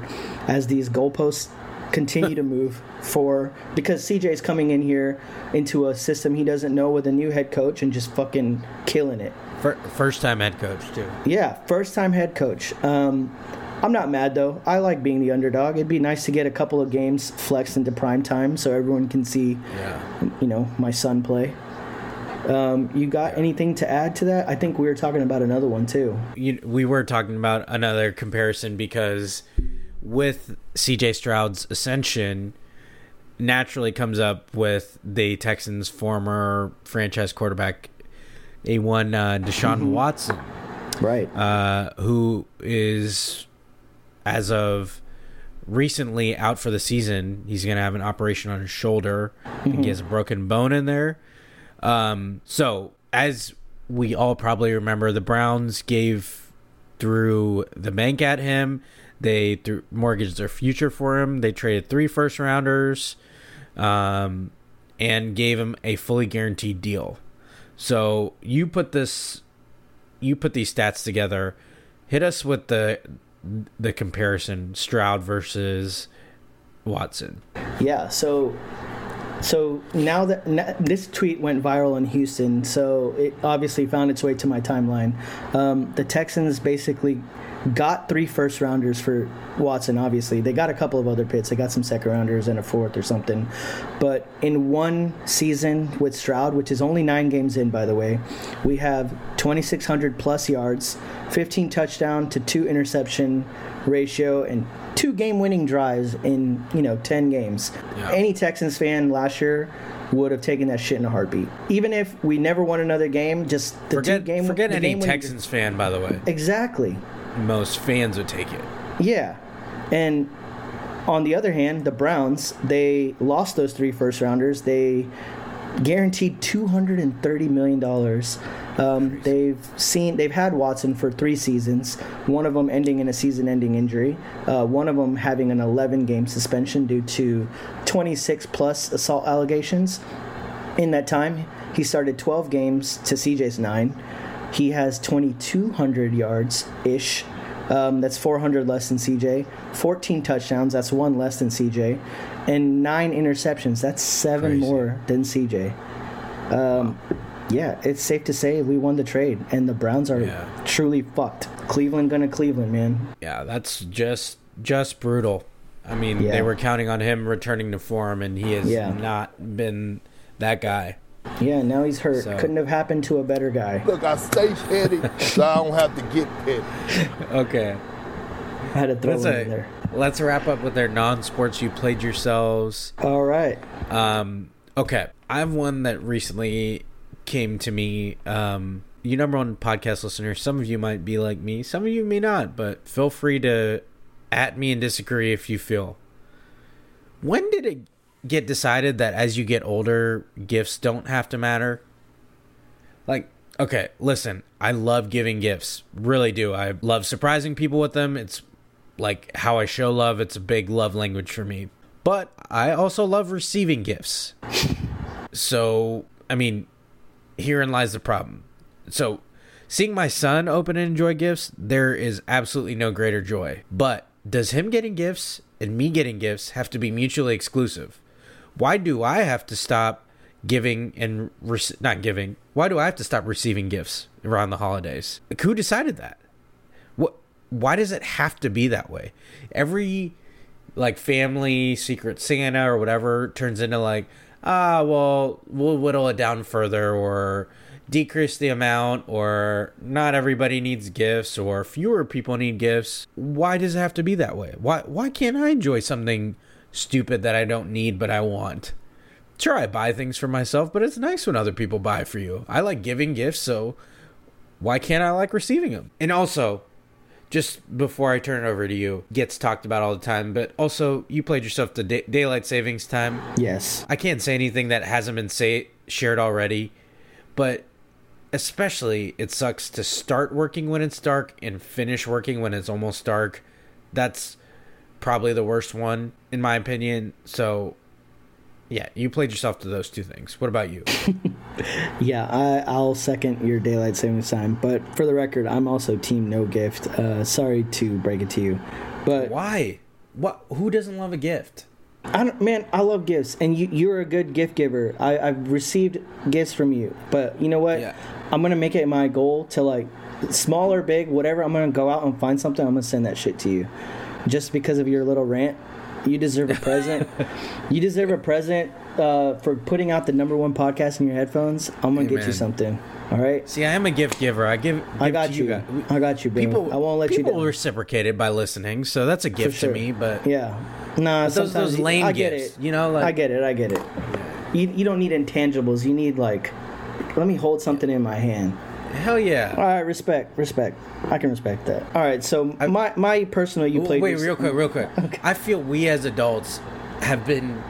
as these goalposts continue to move for because CJ's coming in here into a system he doesn't know with a new head coach and just fucking killing it. Fir- First time head coach too. Yeah, first time head coach. Um, I'm not mad though. I like being the underdog. It'd be nice to get a couple of games flexed into prime time so everyone can see, Yeah. you know, my son play. Um, you got anything to add to that? I think we were talking about another one too. You, we were talking about another comparison because with CJ Stroud's ascension, naturally comes up with the Texans' former franchise quarterback, A1 uh, Deshaun Watson. Right. uh, who is, as of recently, out for the season. He's going to have an operation on his shoulder. Think he has a broken bone in there. Um, so, as we all probably remember, the Browns gave through the bank at him. They threw mortgaged their future for him. They traded three first rounders, um, and gave him a fully guaranteed deal. So you put this you put these stats together. Hit us with the the comparison Stroud versus Watson. Yeah. So, so now that n- this tweet went viral in Houston, so it obviously found its way to my timeline. Um, the Texans basically got three first rounders for Watson, obviously. They got a couple of other picks. They got some second rounders and a fourth or something. But in one season with Stroud, which is only nine games in, by the way, we have 2,600 plus yards, 15 touchdown to two interception ratio, and two game winning drives in, you know, 10 games. Yeah. Any Texans fan last year would have taken that shit in a heartbeat. Even if we never won another game, just the Forget, two game forget the any Texans fan, by the way. Exactly. Most fans would take it. Yeah. And on the other hand, the Browns, they lost those three first rounders. They guaranteed $230 million. Um, they've seen they've had Watson for three seasons. One of them ending in a season-ending injury. Uh, one of them having an 11-game suspension due to 26 plus assault allegations. In that time, he started 12 games to CJ's nine. He has 2,200 yards ish. Um, that's 400 less than CJ. 14 touchdowns. That's one less than CJ. And nine interceptions. That's seven Crazy. more than CJ. Um, yeah, it's safe to say we won the trade, and the Browns are Yeah. truly fucked. Cleveland gonna Cleveland, man. Yeah, that's just just brutal. I mean, Yeah. they were counting on him returning to form, and he has Yeah. not been that guy. Yeah, now he's hurt. So- Couldn't have happened to a better guy. Look, I stay steady so I don't have to get petty. Okay, I had to throw let's him in there. let's wrap up with their non-sports. You played yourselves. All right. Um, okay, I have one that recently came to me. Um, you number one podcast listener. Some of you might be like me. Some of you may not. But feel free to at me and disagree if you feel. When did it get decided that as you get older, gifts don't have to matter? Like, okay, listen, I love giving gifts. Really do. I love surprising people with them. It's like how I show love. It's a big love language for me. But I also love receiving gifts. So, I mean, herein lies the problem. So, seeing my son open and enjoy gifts, there is absolutely no greater joy. But does him getting gifts and me getting gifts have to be mutually exclusive? Why do I have to stop giving and rec- not giving? Why do I have to stop receiving gifts around the holidays? Like, who decided that? What? Why does it have to be that way? Every like family secret Santa or whatever turns into like ah well we'll whittle it down further or decrease the amount or not everybody needs gifts or fewer people need gifts why does it have to be that way why why can't i enjoy something stupid that i don't need but i want sure i buy things for myself but it's nice when other people buy for you i like giving gifts so why can't i like receiving them and also just before I turn it over to you, gets talked about all the time, but also you played yourself to day- daylight savings time. Yes. I can't say anything that hasn't been say- shared already, but especially it sucks to start working when it's dark and finish working when it's almost dark. That's probably the worst one in my opinion. So yeah, you played yourself to those two things. What about you? Yeah, I, I'll second your daylight savings time. But for the record, I'm also team no gift. Uh, sorry to break it to you, but Why? What? Who doesn't love a gift? I don't, man, I love gifts, and you you're a good gift giver. I, I've received gifts from you, but you know what? Yeah. I'm gonna make it my goal to like small or big, whatever. I'm gonna go out and find something. I'm gonna send that shit to you, just because of your little rant. You deserve a present. you deserve a present uh, for putting out the number one podcast in your headphones. I'm gonna get you something. All right. See, I am a gift giver. I give. I got you. guys. I got you, baby. People, I won't let you people reciprocated by listening, so that's a gift sure. to me. But yeah, nah, But those- sometimes those you- lame I get gifts, it. you know, like- I get it. I get it. You you don't need intangibles. You need like, let me hold something in my hand. Hell yeah. All right, respect, respect. I can respect that. All right, so my my personal you played. Wait, real quick, real quick. Okay. I feel we as adults have been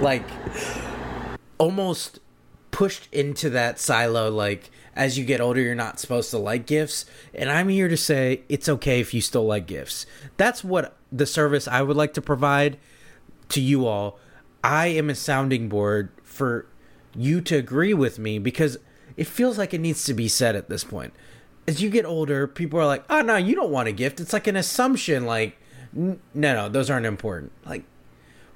like almost pushed into that silo. Like as you get older, you're not supposed to like gifts, and I'm here to say it's okay if you still like gifts. That's what the service I would like to provide to you all. I am a sounding board for you to agree with me because it feels like it needs to be said at this point. As you get older, people are like, "Oh no, you don't want a gift." It's like an assumption like, "No, no, those aren't important." Like,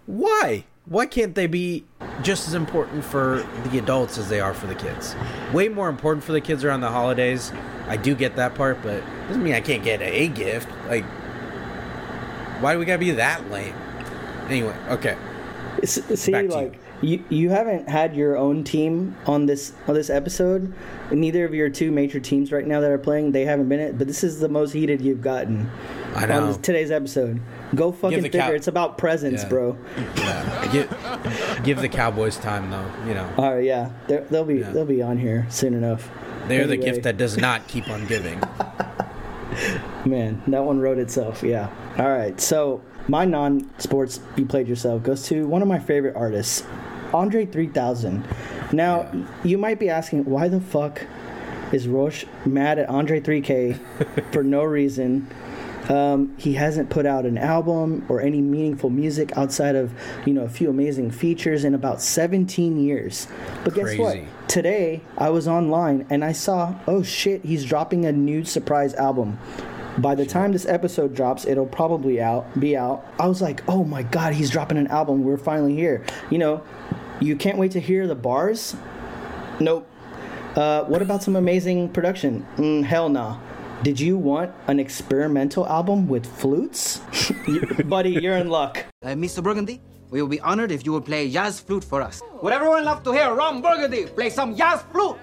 why? why can't they be just as important for the adults as they are for the kids? Way more important for the kids around the holidays. I do get that part, but doesn't mean I can't get a gift. Like, why do we gotta be that lame? Anyway, okay. See, Back to you. like you. you haven't had your own team on this on this episode. Neither of your two major teams right now that are playing, they haven't been it. But this is the most heated you've gotten I on this, today's episode. Go fucking figure. Cow- it's about presents, Yeah. bro. Give, give the Cowboys time, though. You know, All right, yeah, They're, they'll be Yeah. they'll be on here soon enough. they're the gift that does not keep on giving. Man, that one wrote itself. Yeah. All right. So my non-sports you played yourself goes to one of my favorite artists, Andre 3000. Now you might be asking why the fuck is Roche mad at Andre 3K for no reason. Um, he hasn't put out an album or any meaningful music outside of you know a few amazing features in about 17 years. But guess what? Today I was online and I saw, oh shit, he's dropping a new surprise album. By the time this episode drops, it'll probably out be out. I was like, oh my god, he's dropping an album. We're finally here. You know, you can't wait to hear the bars. Nope. Uh, what about some amazing production? Mm, hell nah. Did you want an experimental album with flutes? Buddy, you're in luck. Uh, Mr. Burgundy, we will be honored if you will play jazz flute for us. Would everyone love to hear Ron Burgundy play some jazz flute?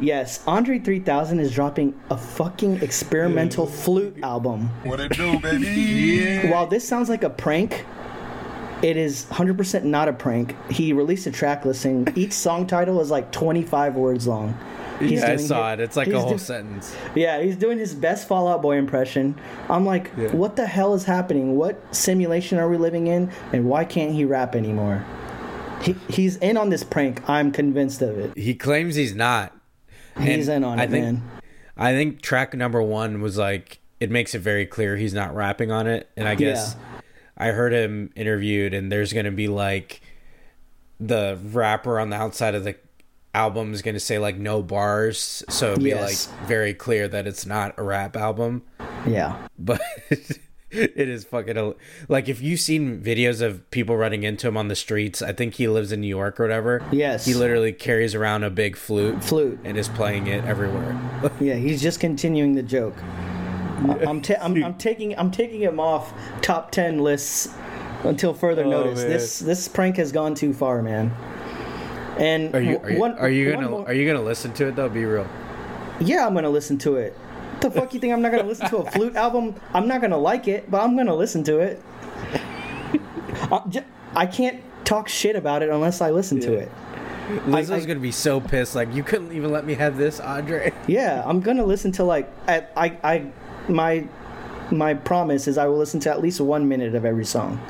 Yes, Andre 3000 is dropping a fucking experimental flute album. What it do, baby? While this sounds like a prank, it is 100% not a prank. He released a track listing. Each song title is like 25 words long. He's yeah, I saw it- it. It's like a whole do- sentence. Yeah, he's doing his best Fall Out Boy impression. I'm like, what the hell is happening? What simulation are we living in? And why can't he rap anymore? He, he's in on this prank. I'm convinced of it. He claims he's not. He's And in on I it, think, man. I think track number one was like it makes it very clear he's not rapping on it, and I guess I heard him interviewed, and there's gonna be like the rapper on the outside of the album is gonna say like no bars, so be Yes. like very clear that it's not a rap album. Yeah. but it is fucking like if you've seen videos of people running into him on the streets i think he lives in new york or whatever Yes. he literally carries around a big flute Flute. and is playing it everywhere Yeah, he's just continuing the joke. I'm, ta- I'm, I'm taking I'm taking him off top ten lists until further Oh, notice. man. This this prank has gone too far, man. And are you are you, one- are you gonna more- are you gonna listen to it though be real Yeah, I'm gonna listen to it. The fuck you think I'm not gonna listen to a flute album? I'm not gonna like it, but I'm gonna listen to it. I can't talk shit about it unless I listen to it. Lizzo's I- gonna be so pissed like you couldn't even let me have this andre Yeah, I'm gonna listen to like I, I, I my my promise is I will listen to at least one minute of every song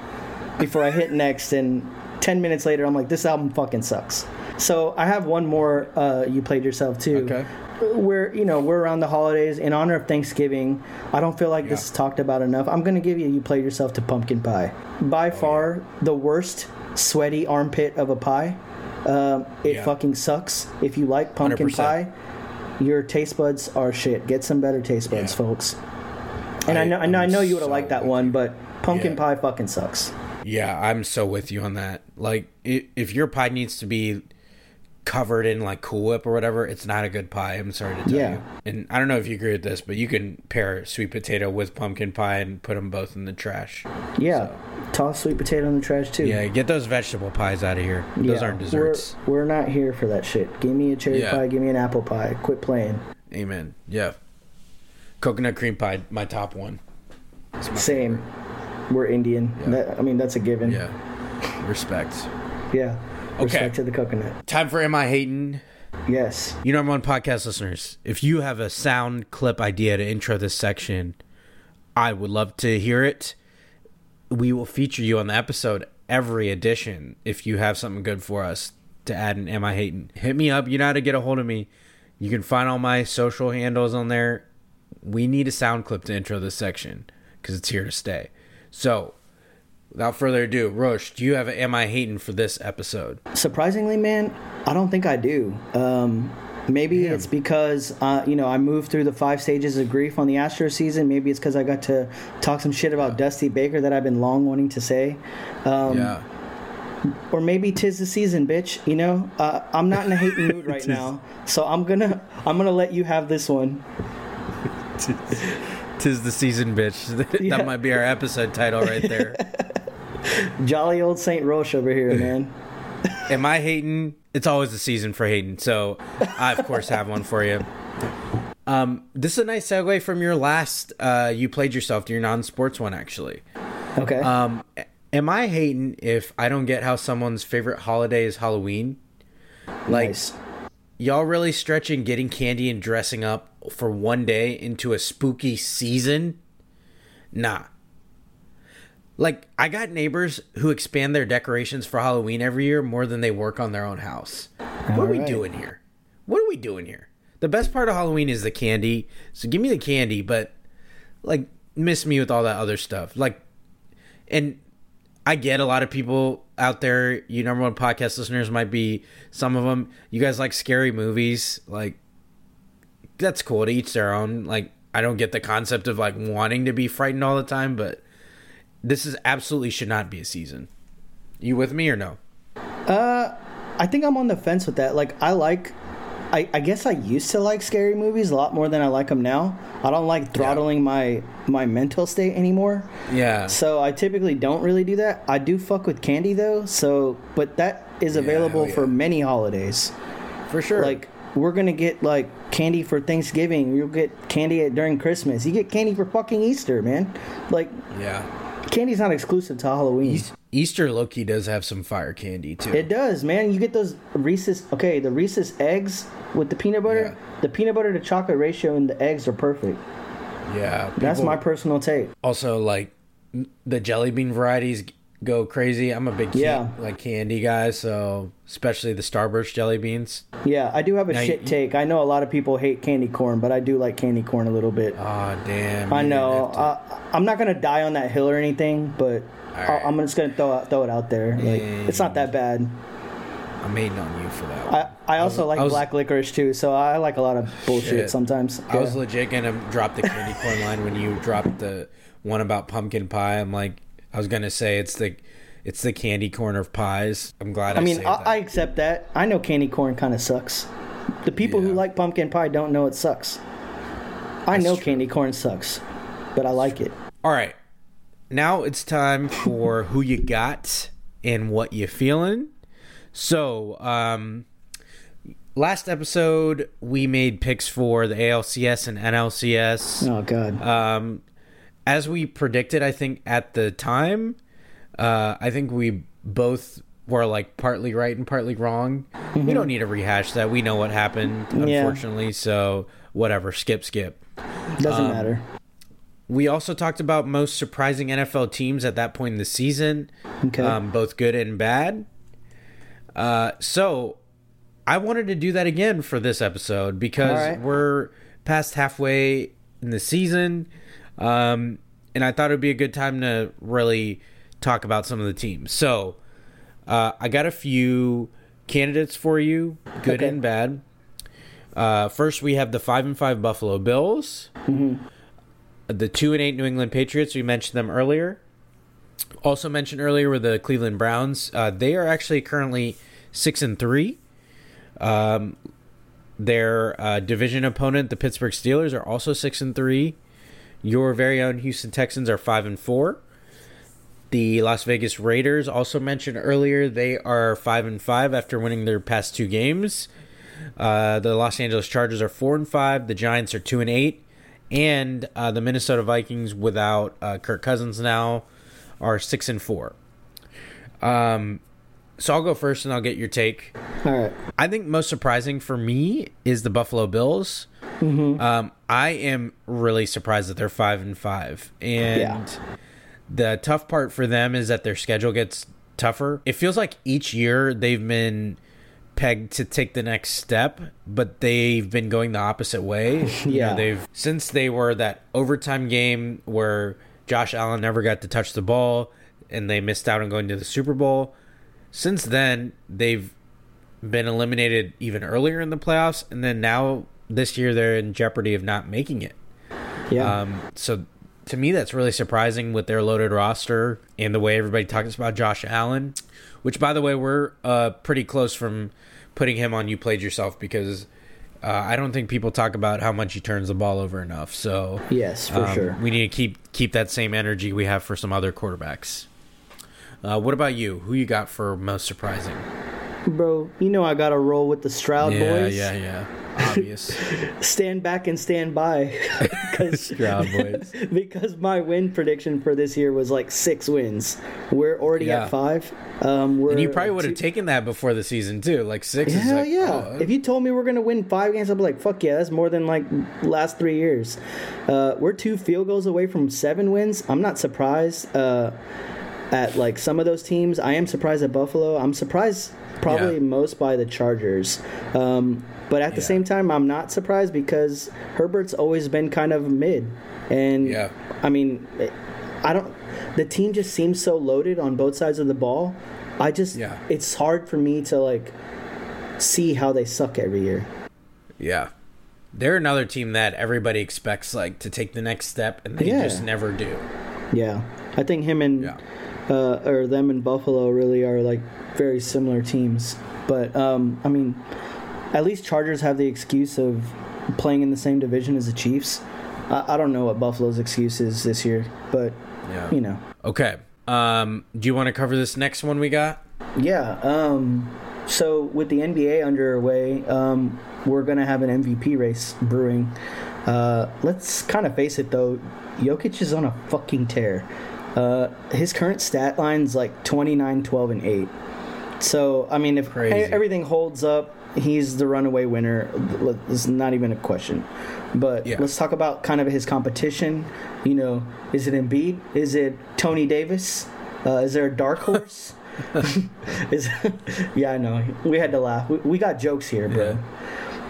before I hit next, and ten minutes later I'm like, this album fucking sucks. So I have one more. Uh, you played yourself too. Okay. We're you know we're around the holidays in honor of Thanksgiving. I don't feel like this is talked about enough. I'm gonna give you you played yourself to pumpkin pie. By far the worst sweaty armpit of a pie. Um, it Yeah. fucking sucks. If you like pumpkin 100%. pie, your taste buds are shit. Get some better taste buds, Yeah. folks. And I, I- know I know I I'm know you would have so liked that one, but pumpkin Yeah. pie fucking sucks. yeah i'm so with you on that like if your pie needs to be covered in like cool whip or whatever it's not a good pie i'm sorry to tell Yeah. you and i don't know if you agree with this but you can pair sweet potato with pumpkin pie and put them both in the trash Yeah, toss sweet potato in the trash too. Yeah, get those vegetable pies out of here. Those Yeah, aren't desserts. We're, we're not here for that shit. Give me a cherry Yeah. pie. Give me an apple pie. Quit playing. Amen. Yeah. Coconut cream pie, my top one. My Same. We're Indian. That, I mean, that's a given. Yeah. Respect. Yeah. Okay. Respect to the coconut. Time for Am I Hating? Yes. You know, I'm on podcast listeners. If you have a sound clip idea to intro this section, I would love to hear it. We will feature you on the episode every edition if you have something good for us to add in Am I Hating? Hit me up. You know how to get a hold of me. You can find all my social handles on there. We need a sound clip to intro this section because it's here to stay. So, without further ado, Roche, do you have an Am I Hating for this episode? Surprisingly, man, I don't think I do. Um, maybe it's because uh, you know I moved through the five stages of grief on the Astro season. Maybe it's because I got to talk some shit about Dusty Baker that I've been long wanting to say. Um, yeah. or maybe tis the season, bitch. You know, uh, I'm not in a hating mood right now, so I'm gonna I'm gonna let you have this one. Tis the season, bitch. that Yeah. might be our episode title right there. Jolly old Saint Roche over here, man. Am I hating? It's always the season for hating, so I of course have one for you. Um, this is a nice segue from your last. Uh, you played yourself to your non-sports one, actually. Okay. Um, am I hating if I don't get how someone's favorite holiday is Halloween? Like, nice. y'all really stretching getting candy and dressing up for one day into a spooky season? Nah. Like, I got neighbors who expand their decorations for Halloween every year more than they work on their own house. What are we doing here? What are we doing here? The best part of Halloween is the candy. So give me the candy, but like miss me with all that other stuff. Like and I get a lot of people out there, you number one podcast listeners might be some of them. You guys like scary movies, like that's cool to each their own. Like I don't get the concept of like wanting to be frightened all the time, but this is absolutely should not be a season. You with me or no? Uh, I think I'm on the fence with that. Like, I like, I, I guess I used to like scary movies a lot more than I like them now. I don't like throttling my my mental state anymore. Yeah. So I typically don't really do that. I do fuck with candy though. So, but that is available hell yeah. for many holidays. For sure. Like we're gonna get like candy for Thanksgiving. You'll get candy during Christmas. You get candy for fucking Easter, man. Like yeah. Candy's not exclusive to Halloween. Easter Loki does have some fire candy too. It does, man. You get those Reese's. Okay, the Reese's eggs with the peanut butter. The peanut butter to chocolate ratio in the eggs are perfect. yeah. That's my personal take. also like the jelly bean varieties go crazy. I'm a big can- Yeah. like candy guy, so especially the Starburst jelly beans. Yeah, I do have a Now, shit you- take. I know a lot of people hate candy corn, but I do like candy corn a little bit. Oh damn! I know. I, I'm not gonna die on that hill or anything, but Alright. I, I'm just gonna throw it, throw it out there. Like it's not that bad. I'm hating on you for that. One. I, I also like I was- black licorice too, so I like a lot of bullshit Shit. sometimes. I was legit gonna drop the candy corn line when you dropped the one about pumpkin pie. I'm like, I was gonna say it's the it's the candy corn of pies. I'm glad. I, I mean, I. I accept that. I know candy corn kind of sucks. The people who like pumpkin pie don't know it sucks. I That's know true. candy corn sucks, but I like it. All right. Now it's time for who you got and what you feeling. So, um last episode we made picks for the ALCS and NLCS. Oh god. Um as we predicted, I think at the time, uh I think we both were like partly right and partly wrong. We don't need to rehash that. We know what happened, Yeah. unfortunately. So, whatever, skip skip. Doesn't um, matter. We also talked about most surprising NFL teams at that point in the season, Okay. um, both good and bad. Uh, so I wanted to do that again for this episode because right. we're past halfway in the season, um, and I thought it would be a good time to really talk about some of the teams. So uh, I got a few candidates for you, good Okay. and bad. Uh, first, we have the five and five Buffalo Bills the two and eight New England Patriots. We mentioned them earlier. Also mentioned earlier were the Cleveland Browns. Uh, they are actually currently six and three. Um, their uh, division opponent, the Pittsburgh Steelers, are also six and three. Your very own Houston Texans are five and four. The Las Vegas Raiders, also mentioned earlier, they are five and five after winning their past two games. Uh, the Los Angeles Chargers are four and five. The Giants are two and eight, and uh, the Minnesota Vikings, without uh, Kirk Cousins now, are six and four. Um, so I'll go first, and I'll get your take. All right. I think most surprising for me is the Buffalo Bills. Um, I am really surprised that they're five and five, and Yeah. the tough part for them is that their schedule gets tougher. It feels like each year they've been pegged to take the next step, but they've been going the opposite way. You Yeah. know, they've since they were that overtime game where Josh Allen never got to touch the ball and they missed out on going to the Super Bowl. Since then, they've been eliminated even earlier in the playoffs, and then now this year they're in jeopardy of not making it. Yeah. Um, so to me, that's really surprising with their loaded roster and the way everybody talks about Josh Allen, which, by the way, we're uh, pretty close from putting him on You Played Yourself because uh, I don't think people talk about how much he turns the ball over enough. So yes, for um, sure. we need to keep keep that same energy we have for some other quarterbacks. Uh, what about you? Who you got for most surprising? Bro, you know I got to roll with the Stroud yeah, boys. yeah, yeah. Yeah. Obvious. stand back and stand by because Stroud boys. because my win prediction for this year was like six wins. We're already Yeah. at five. Um, we're And you probably would have taken that before the season too. Like six is Hell like, yeah! oh, if you told me we're gonna win five games, I'd be like, "Fuck yeah!" That's more than like last three years. Uh, we're two field goals away from seven wins. I'm not surprised uh, at like some of those teams. I am surprised at Buffalo. I'm surprised probably Yeah. most by the Chargers. Um, but at the Yeah. same time, I'm not surprised because Herbert's always been kind of mid, and Yeah. I mean, I don't. The team just seems so loaded on both sides of the ball. I just, Yeah. it's hard for me to like see how they suck every year. yeah. They're another team that everybody expects like to take the next step, and they just never do. Yeah, I think him and. Uh, or them and Buffalo really are like very similar teams. But um, I mean, at least Chargers have the excuse of playing in the same division as the Chiefs. I, I don't know what Buffalo's excuse is this year, but Yeah. you know, Okay. Um, do you want to cover this next one we got? yeah. Um, so with the NBA underway, um, we're gonna have an MVP race brewing. Uh, let's kind of face it though, Jokic is on a fucking tear. Uh, his current stat line's like 29, 12, and 8. So, I mean, if Crazy. everything holds up, he's the runaway winner. It's not even a question. But Yeah. let's talk about kind of his competition. You know, is it Embiid? Is it Tony Davis? Uh, is there a dark horse? is yeah, I know. We had to laugh. We, we got jokes here, bro.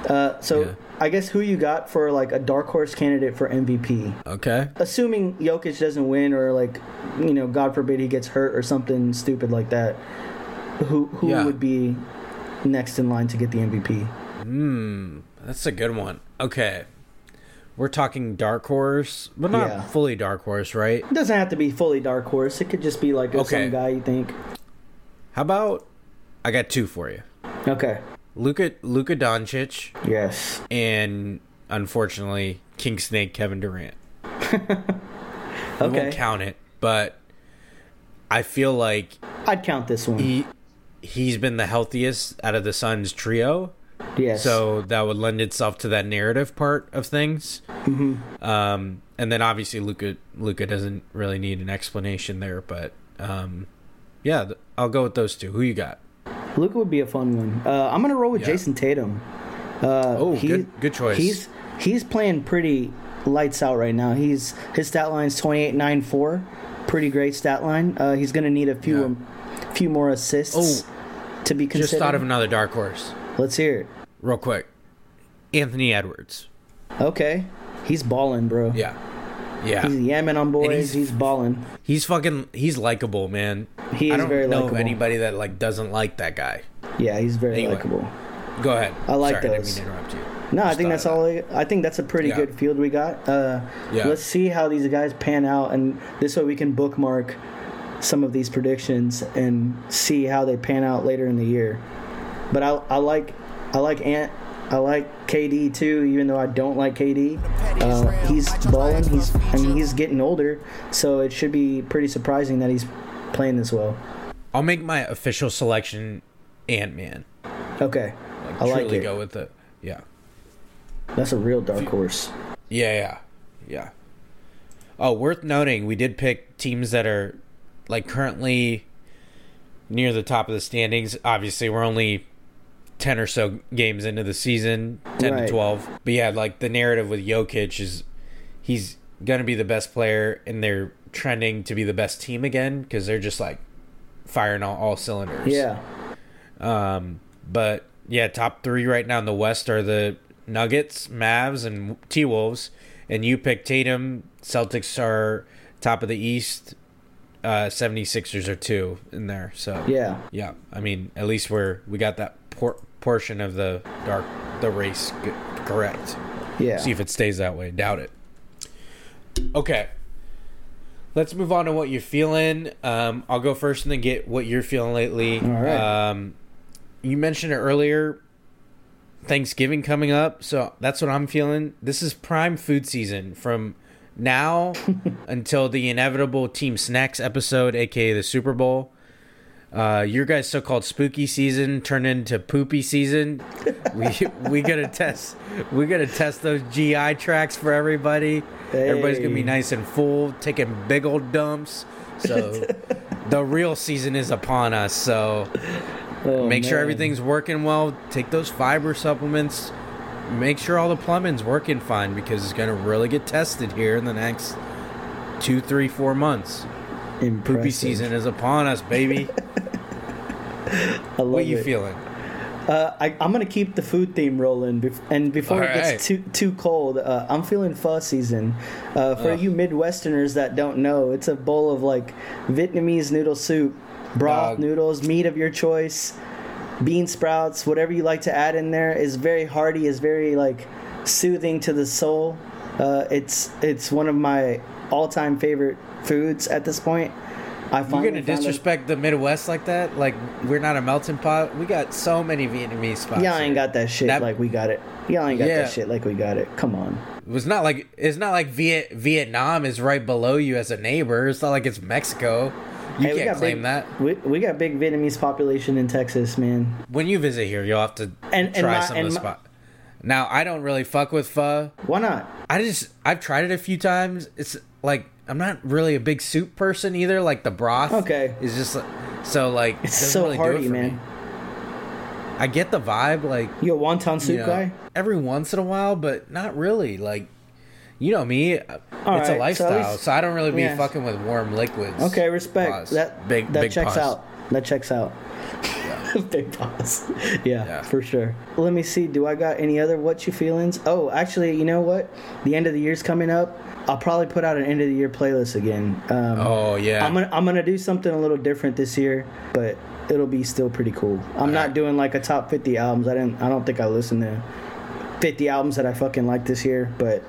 Uh, so Yeah. I guess who you got for like a dark horse candidate for MVP? Okay. assuming Jokic doesn't win or like you know God forbid he gets hurt or something stupid like that, who who Yeah. would be next in line to get the MVP? Hmm. That's a good one. Okay. We're talking dark horse, but not Yeah. fully dark horse, right? It doesn't have to be fully dark horse. It could just be like Okay. some guy you think. How about I got two for you. Okay. Luka Luka Doncic Yes. and unfortunately King Snake Kevin Durant. I Okay. won't count it, but I feel like I'd count this one. he he's been the healthiest out of the Suns trio. yes. So that would lend itself to that narrative part of things. Mm-hmm. Um, and then obviously Luka Luka doesn't really need an explanation there, but um, yeah, I'll go with those two. Who you got? Luka would be a fun one. Uh, I'm gonna roll with Yeah. Jayson Tatum. Uh, Oh, he- good good choice. He's he's playing pretty lights out right now. He's his stat line's 28 9 4. Pretty great stat line. Uh, he's gonna need a few Yeah. um, few more assists Oh, to be considered. Just thought of another dark horse, Let's hear it. real quick. Anthony Edwards. Okay, he's balling, bro. Yeah, yeah. He's yamming on boys. he's- He's, balling. He's fucking. He's likable, man. He I is don't very know likable. anybody that like doesn't like that guy. Yeah, he's very Anyway. likable. Go ahead. I like Sorry, I didn't those. mean to interrupt you. No, I Just think that's all. that. I, I think that's a pretty Yeah. good field we got. Uh, Yeah. Let's see how these guys pan out, and this way we can bookmark some of these predictions and see how they pan out later in the year. But I, I like, I like Ant. I like KD too, even though I don't like KD. Uh, he's balling. He's, I mean, he's getting older, so it should be pretty surprising that he's playing this well. I'll make my official selection Ant Man. Okay, Like, I like it. go with the yeah. That's a real dark horse. Yeah, yeah, yeah. Oh, worth noting, we did pick teams that are like currently near the top of the standings. Obviously, we're only ten or so games into the season, ten Right. to twelve. But yeah, like the narrative with Jokic is he's gonna be the best player, in they're trending to be the best team again because they're just like firing all, all cylinders. Yeah. Um, but yeah, top three right now in the West are the Nuggets, Mavs, and T Wolves. And you pick Tatum. Celtics are top of the East. Uh, 76ers are two in there. So Yeah. yeah. I mean, at least we're we got that por- portion of the dark the race g- correct. Yeah. See if it stays that way. Doubt it. Okay. Let's move on to what you're feeling. Um, I'll go first and then get what you're feeling lately. All right. Um, you mentioned it earlier. Thanksgiving coming up, so that's what I'm feeling. This is prime food season from now until the inevitable Team Snacks episode, aka the Super Bowl. Uh, your guys' so-called spooky season turned into poopy season. we we gotta test we gotta test those GI tracks for everybody. Everybody's gonna be nice and full, taking big old dumps. So the real season is upon us. So Oh, make sure everything's working well. Take those fiber supplements. Make sure all the plumbing's working fine because it's gonna really get tested here in the next two, three, four months. Poopy season is upon us, baby. What you it. feeling? Uh, I, I'm gonna keep the food theme rolling, bef- and before it right. gets too too cold, uh, I'm feeling pho season. Uh, for you Midwesterners that don't know, it's a bowl of like Vietnamese noodle soup, broth noodles, meat of your choice, bean sprouts, whatever you like to add in there is very hearty, is very like soothing to the soul. Uh, it's it's one of my all time favorite foods at this point. I You're gonna disrespect the Midwest like that? Like we're not a melting pot. We got so many Vietnamese spots. Y'all ain't got that shit That- like we got it. Y'all ain't got Yeah. that shit like we got it. Come on. It was not like it's not like Viet Vietnam is right below you as a neighbor. It's not like it's Mexico. You Hey, we can't got claim big, that. We, we got big Vietnamese population in Texas, man. When you visit here, you'll have to And- and try my- some of the my- spot. Now I don't really fuck with pho. Why not? I just I've tried it a few times. It's like I'm not really a big soup person either. Like the broth, Okay. is just like, so like It's so really do it for man. me. I get the vibe, like You a wonton soup you know, guy? every once in a while, but not really. Like you know me, uh, it's All a right, so at lifestyle, so, least- I don't really be fucking with warm liquids. Okay, respect. Pause. That big that big checks pause. out. That checks out. big pause. Yeah, Yeah. for sure. Let me see. Do I got any other what you feelings? Oh, actually, you know what? The end of the year's coming up. I'll probably put out an end of the year playlist again. Um, Oh yeah, I'm gonna I'm gonna do something a little different this year, but it'll be still pretty cool. I'm not doing like a top 50 albums. I didn't. I don't think I listened to 50 albums that I fucking like this year, but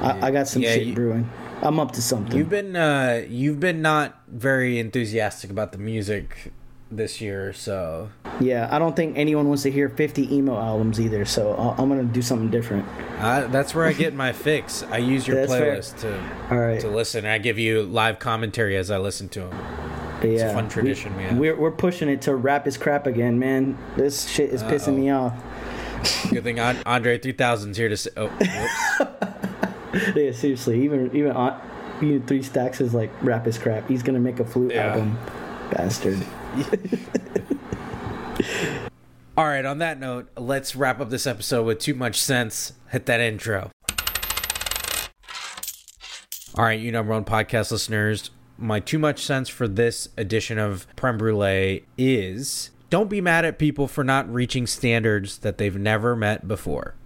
I, I got some Yeah, shit you- brewing. I'm up to something. You've been uh you've been not very enthusiastic about the music this year, so yeah, I don't think anyone wants to hear 50 emo albums either. So I'll, I'm gonna do something different. I, that's where I get my fix. I use your fair. playlist to All right. to listen. I give you live commentary as I listen to them. But It's yeah, a fun tradition we, have. We're we're pushing it to rap is crap again, man. This shit is pissing me off. Good thing An- Andre 3000's here to say. Oh, whoops. Yeah, seriously. Even even on, even three stacks is like rap is crap. He's gonna make a flute Yeah. album, bastard. All right. On that note, let's wrap up this episode with too much sense. Hit that intro. All right, you number one podcast listeners. My too much sense for this edition of Prem Brulee is don't be mad at people for not reaching standards that they've never met before.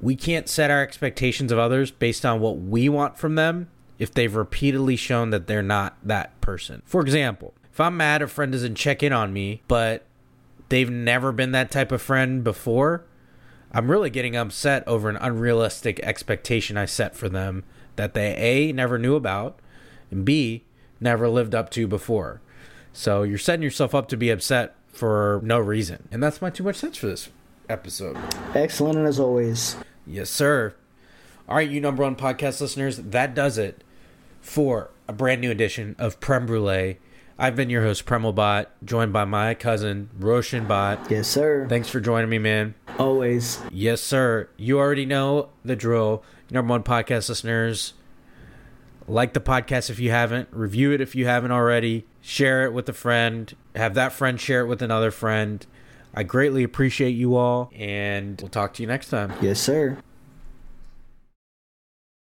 We can't set our expectations of others based on what we want from them if they've repeatedly shown that they're not that person. For example, if I'm mad a friend doesn't check in on me, but they've never been that type of friend before, I'm really getting upset over an unrealistic expectation I set for them that they A, never knew about, and B, never lived up to before. So you're setting yourself up to be upset for no reason. And that's my too much sense for this episode. Excellent and as always. Yes, sir. All right, you number one podcast listeners, that does it for a brand new edition of Prem Brulee. I've been your host, Premal Bhatt, joined by my cousin, Roshan Bhatt. Yes, sir. Thanks for joining me, man. Always. Yes, sir. You already know the drill. Number one podcast listeners, like the podcast if you haven't, review it if you haven't already, share it with a friend, have that friend share it with another friend. I greatly appreciate you all, and we'll talk to you next time. Yes, sir.